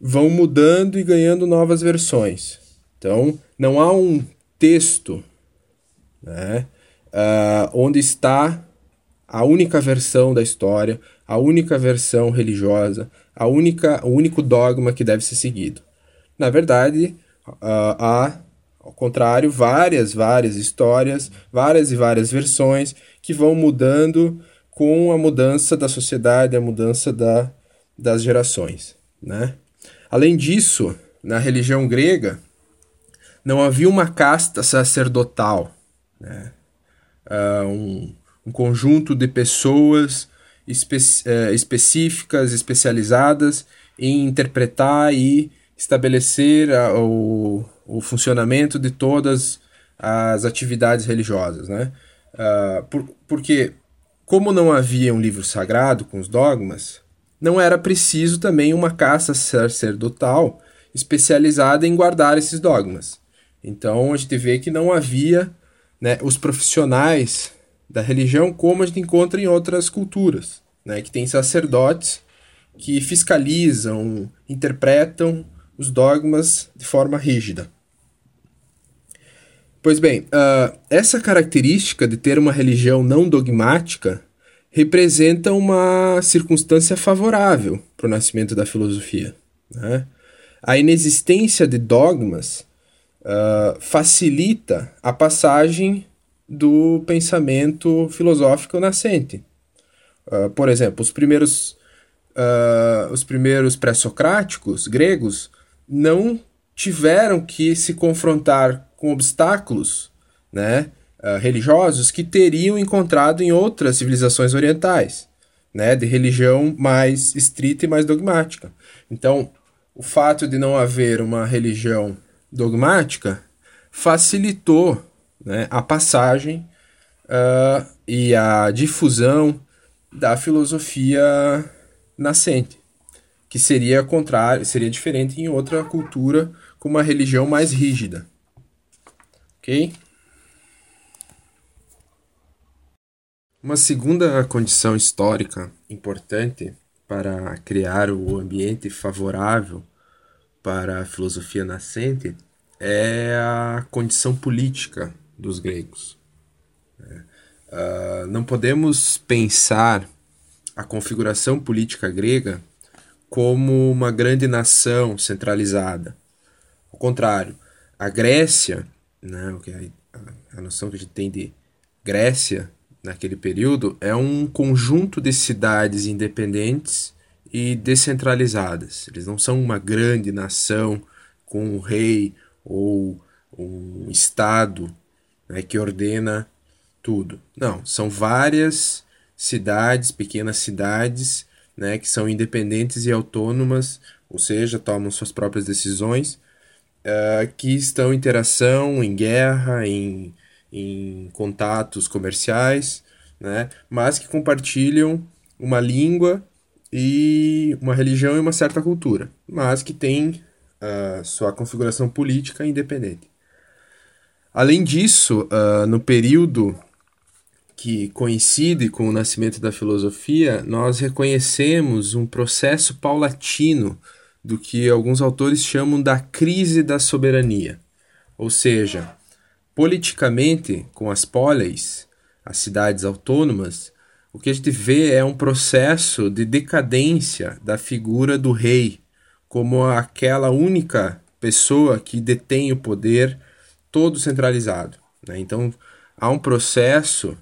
vão mudando e ganhando novas versões. Então, não há um texto né, uh, onde está a única versão da história, a única versão religiosa, a única, o único dogma que deve ser seguido. Na verdade, uh, há, ao contrário, várias, várias histórias, várias e várias versões que vão mudando com a mudança da sociedade, a mudança da, das gerações. Né? Além disso, na religião grega, não havia uma casta sacerdotal, né? Uh, um, um, conjunto de pessoas espe uh, específicas, especializadas em interpretar e estabelecer a, o, o funcionamento de todas as atividades religiosas. Né? Uh, por, porque como não havia um livro sagrado com os dogmas, não era preciso também uma caça sacerdotal especializada em guardar esses dogmas. Então a gente vê que não havia né, os profissionais da religião como a gente encontra em outras culturas, né, que tem sacerdotes que fiscalizam, interpretam os dogmas de forma rígida. Pois bem, uh, essa característica de ter uma religião não dogmática representa uma circunstância favorável para o nascimento da filosofia. Né? A inexistência de dogmas uh, facilita a passagem do pensamento filosófico nascente. Uh, por exemplo, os primeiros, uh, os primeiros pré-socráticos gregos não tiveram que se confrontar com obstáculos né, uh, religiosos que teriam encontrado em outras civilizações orientais, né, de religião mais estrita e mais dogmática. Então, o fato de não haver uma religião dogmática facilitou né, a passagem uh, e a difusão da filosofia nascente. que seria contrário, seria diferente em outra cultura com uma religião mais rígida. OK? Uma segunda condição histórica importante para criar o ambiente favorável para a filosofia nascente é a condição política dos gregos. Uh, não podemos pensar a configuração política grega como uma grande nação centralizada. Ao contrário, a Grécia, né, a, a noção que a gente tem de Grécia naquele período é um conjunto de cidades independentes e descentralizadas. Eles não são uma grande nação com um rei ou um estado né, que ordena tudo. Não, são várias cidades, pequenas cidades, né, que são independentes e autônomas, ou seja, tomam suas próprias decisões, uh, que estão em interação, em guerra, em, em contatos comerciais, né, mas que compartilham uma língua e uma religião e uma certa cultura, mas que têm uh, sua configuração política independente. Além disso, uh, no período que coincide com o nascimento da filosofia, nós reconhecemos um processo paulatino do que alguns autores chamam da crise da soberania. Ou seja, politicamente, com as poleis, as cidades autônomas, o que a gente vê é um processo de decadência da figura do rei como aquela única pessoa que detém o poder todo centralizado. Né? Então, há um processo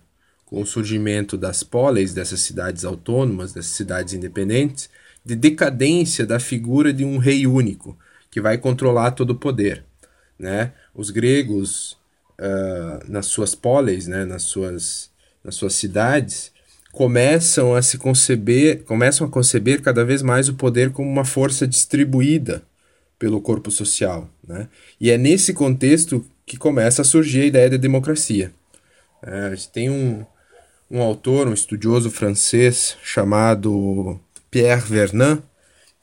com o surgimento das poleis, dessas cidades autônomas, dessas cidades independentes, de decadência da figura de um rei único, que vai controlar todo o poder. Né? Os gregos, uh, nas suas poleis, né? nas, suas, nas suas cidades, começam a se conceber, começam a conceber cada vez mais o poder como uma força distribuída pelo corpo social, né? E é nesse contexto que começa a surgir a ideia de democracia. É, gente tem um, um autor, um estudioso francês chamado Pierre Vernant,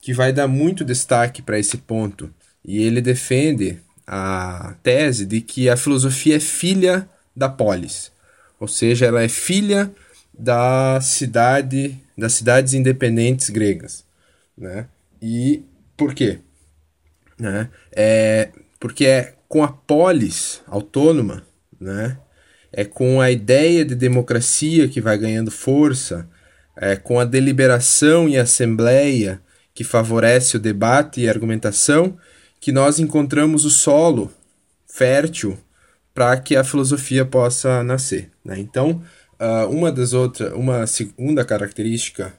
que vai dar muito destaque para esse ponto. E ele defende a tese de que a filosofia é filha da polis, ou seja, ela é filha da cidade, das cidades independentes gregas, né? E por quê? Né? É porque é com a polis autônoma, né? É com a ideia de democracia que vai ganhando força, é com a deliberação e assembleia que favorece o debate e a argumentação que nós encontramos o solo fértil para que a filosofia possa nascer. Né? Então, uh, uma das outras, uma segunda característica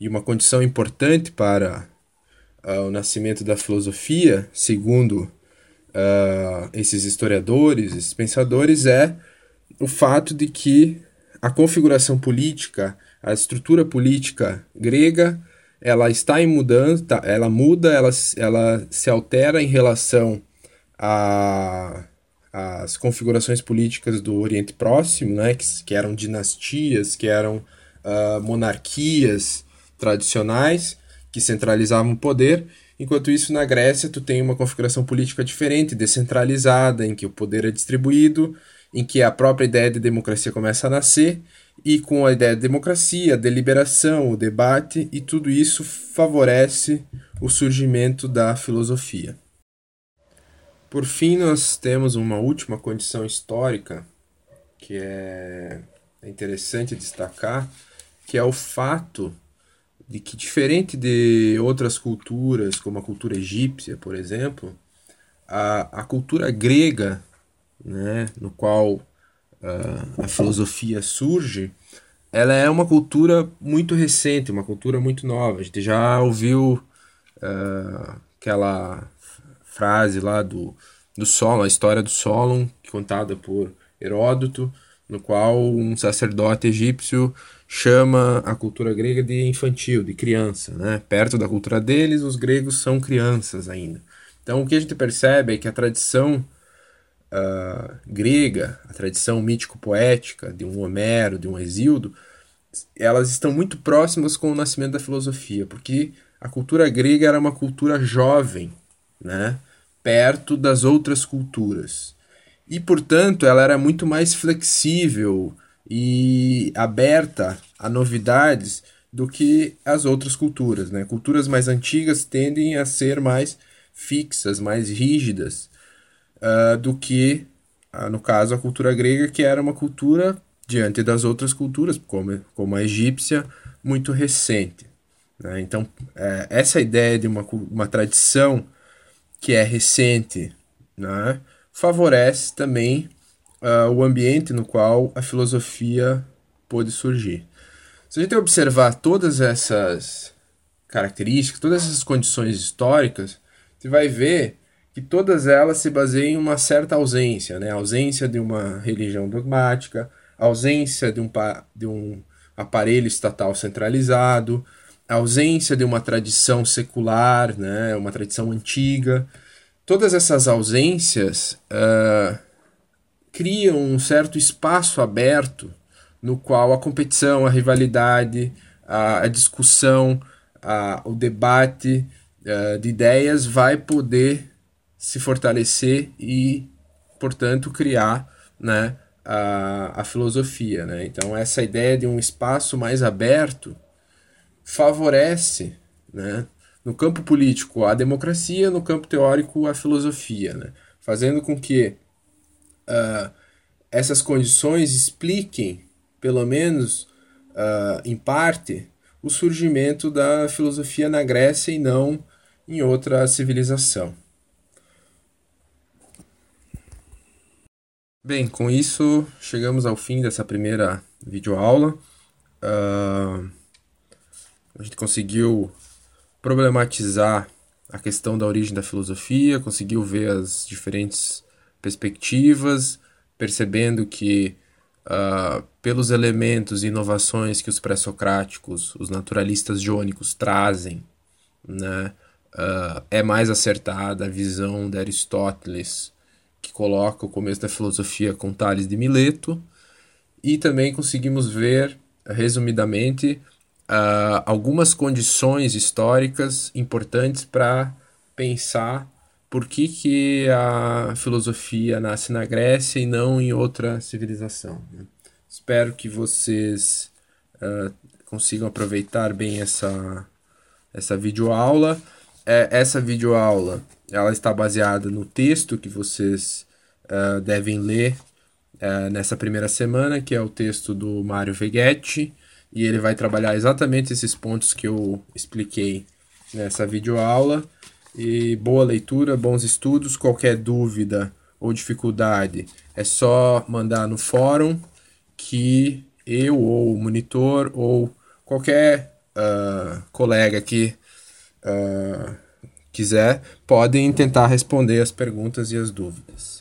e uma condição importante para uh, o nascimento da filosofia, segundo uh, esses historiadores, esses pensadores, é o fato de que a configuração política, a estrutura política grega, ela está em mudança, ela muda, ela, ela se altera em relação as configurações políticas do Oriente Próximo, né, que, que eram dinastias, que eram uh, monarquias tradicionais, que centralizavam o poder, Enquanto isso, na Grécia, tu tem uma configuração política diferente, descentralizada, em que o poder é distribuído, em que a própria ideia de democracia começa a nascer, e com a ideia de democracia, deliberação, o debate, e tudo isso favorece o surgimento da filosofia. Por fim, nós temos uma última condição histórica que é interessante destacar, que é o fato de que, diferente de outras culturas, como a cultura egípcia, por exemplo, a, a cultura grega, né, no qual uh, a filosofia surge, ela é uma cultura muito recente, uma cultura muito nova. A gente já ouviu uh, aquela frase lá do, do Solon, a história do Solon, contada por Heródoto, no qual um sacerdote egípcio chama a cultura grega de infantil, de criança. Né? Perto da cultura deles, os gregos são crianças ainda. Então, o que a gente percebe é que a tradição uh, grega, a tradição mítico-poética de um Homero, de um Exíodo, elas estão muito próximas com o nascimento da filosofia, porque a cultura grega era uma cultura jovem, né? perto das outras culturas. E, portanto, ela era muito mais flexível e aberta a novidades do que as outras culturas. Né? Culturas mais antigas tendem a ser mais fixas, mais rígidas uh, do que, uh, no caso, a cultura grega, que era uma cultura, diante das outras culturas, como, como a egípcia, muito recente. Né? Então, é, essa ideia de uma, uma tradição que é recente né? favorece também uh, o ambiente no qual a filosofia pôde surgir. Se a gente observar todas essas características, todas essas condições históricas, você vai ver que todas elas se baseiam em uma certa ausência, né? Ausência de uma religião dogmática, ausência de um, de um aparelho estatal centralizado, ausência de uma tradição secular, né? Uma tradição antiga. Todas essas ausências uh, criam um certo espaço aberto no qual a competição, a rivalidade, a, a discussão, a, o debate uh, de ideias vai poder se fortalecer e, portanto, criar né, a, a filosofia. Né? Então, essa ideia de um espaço mais aberto favorece, né, no campo político, a democracia, no campo teórico, a filosofia, né? fazendo com que uh, essas condições expliquem, pelo menos uh, em parte, o surgimento da filosofia na Grécia e não em outra civilização. Bem, com isso chegamos ao fim dessa primeira videoaula. Uh, a gente conseguiu problematizar a questão da origem da filosofia, conseguiu ver as diferentes perspectivas, percebendo que uh, pelos elementos e inovações que os pré-socráticos, os naturalistas jônicos trazem, né, uh, é mais acertada a visão de Aristóteles que coloca o começo da filosofia com Tales de Mileto, e também conseguimos ver, resumidamente, uh, algumas condições históricas importantes para pensar por que, que a filosofia nasce na Grécia e não em outra civilização. Né? Espero que vocês uh, consigam aproveitar bem essa, essa videoaula. É, essa videoaula ela está baseada no texto que vocês uh, devem ler uh, nessa primeira semana, que é o texto do Mário Veghetti, e ele vai trabalhar exatamente esses pontos que eu expliquei nessa videoaula. E boa leitura, bons estudos. Qualquer dúvida ou dificuldade é só mandar no fórum que eu ou o monitor ou qualquer uh, colega que uh, quiser podem tentar responder as perguntas e as dúvidas.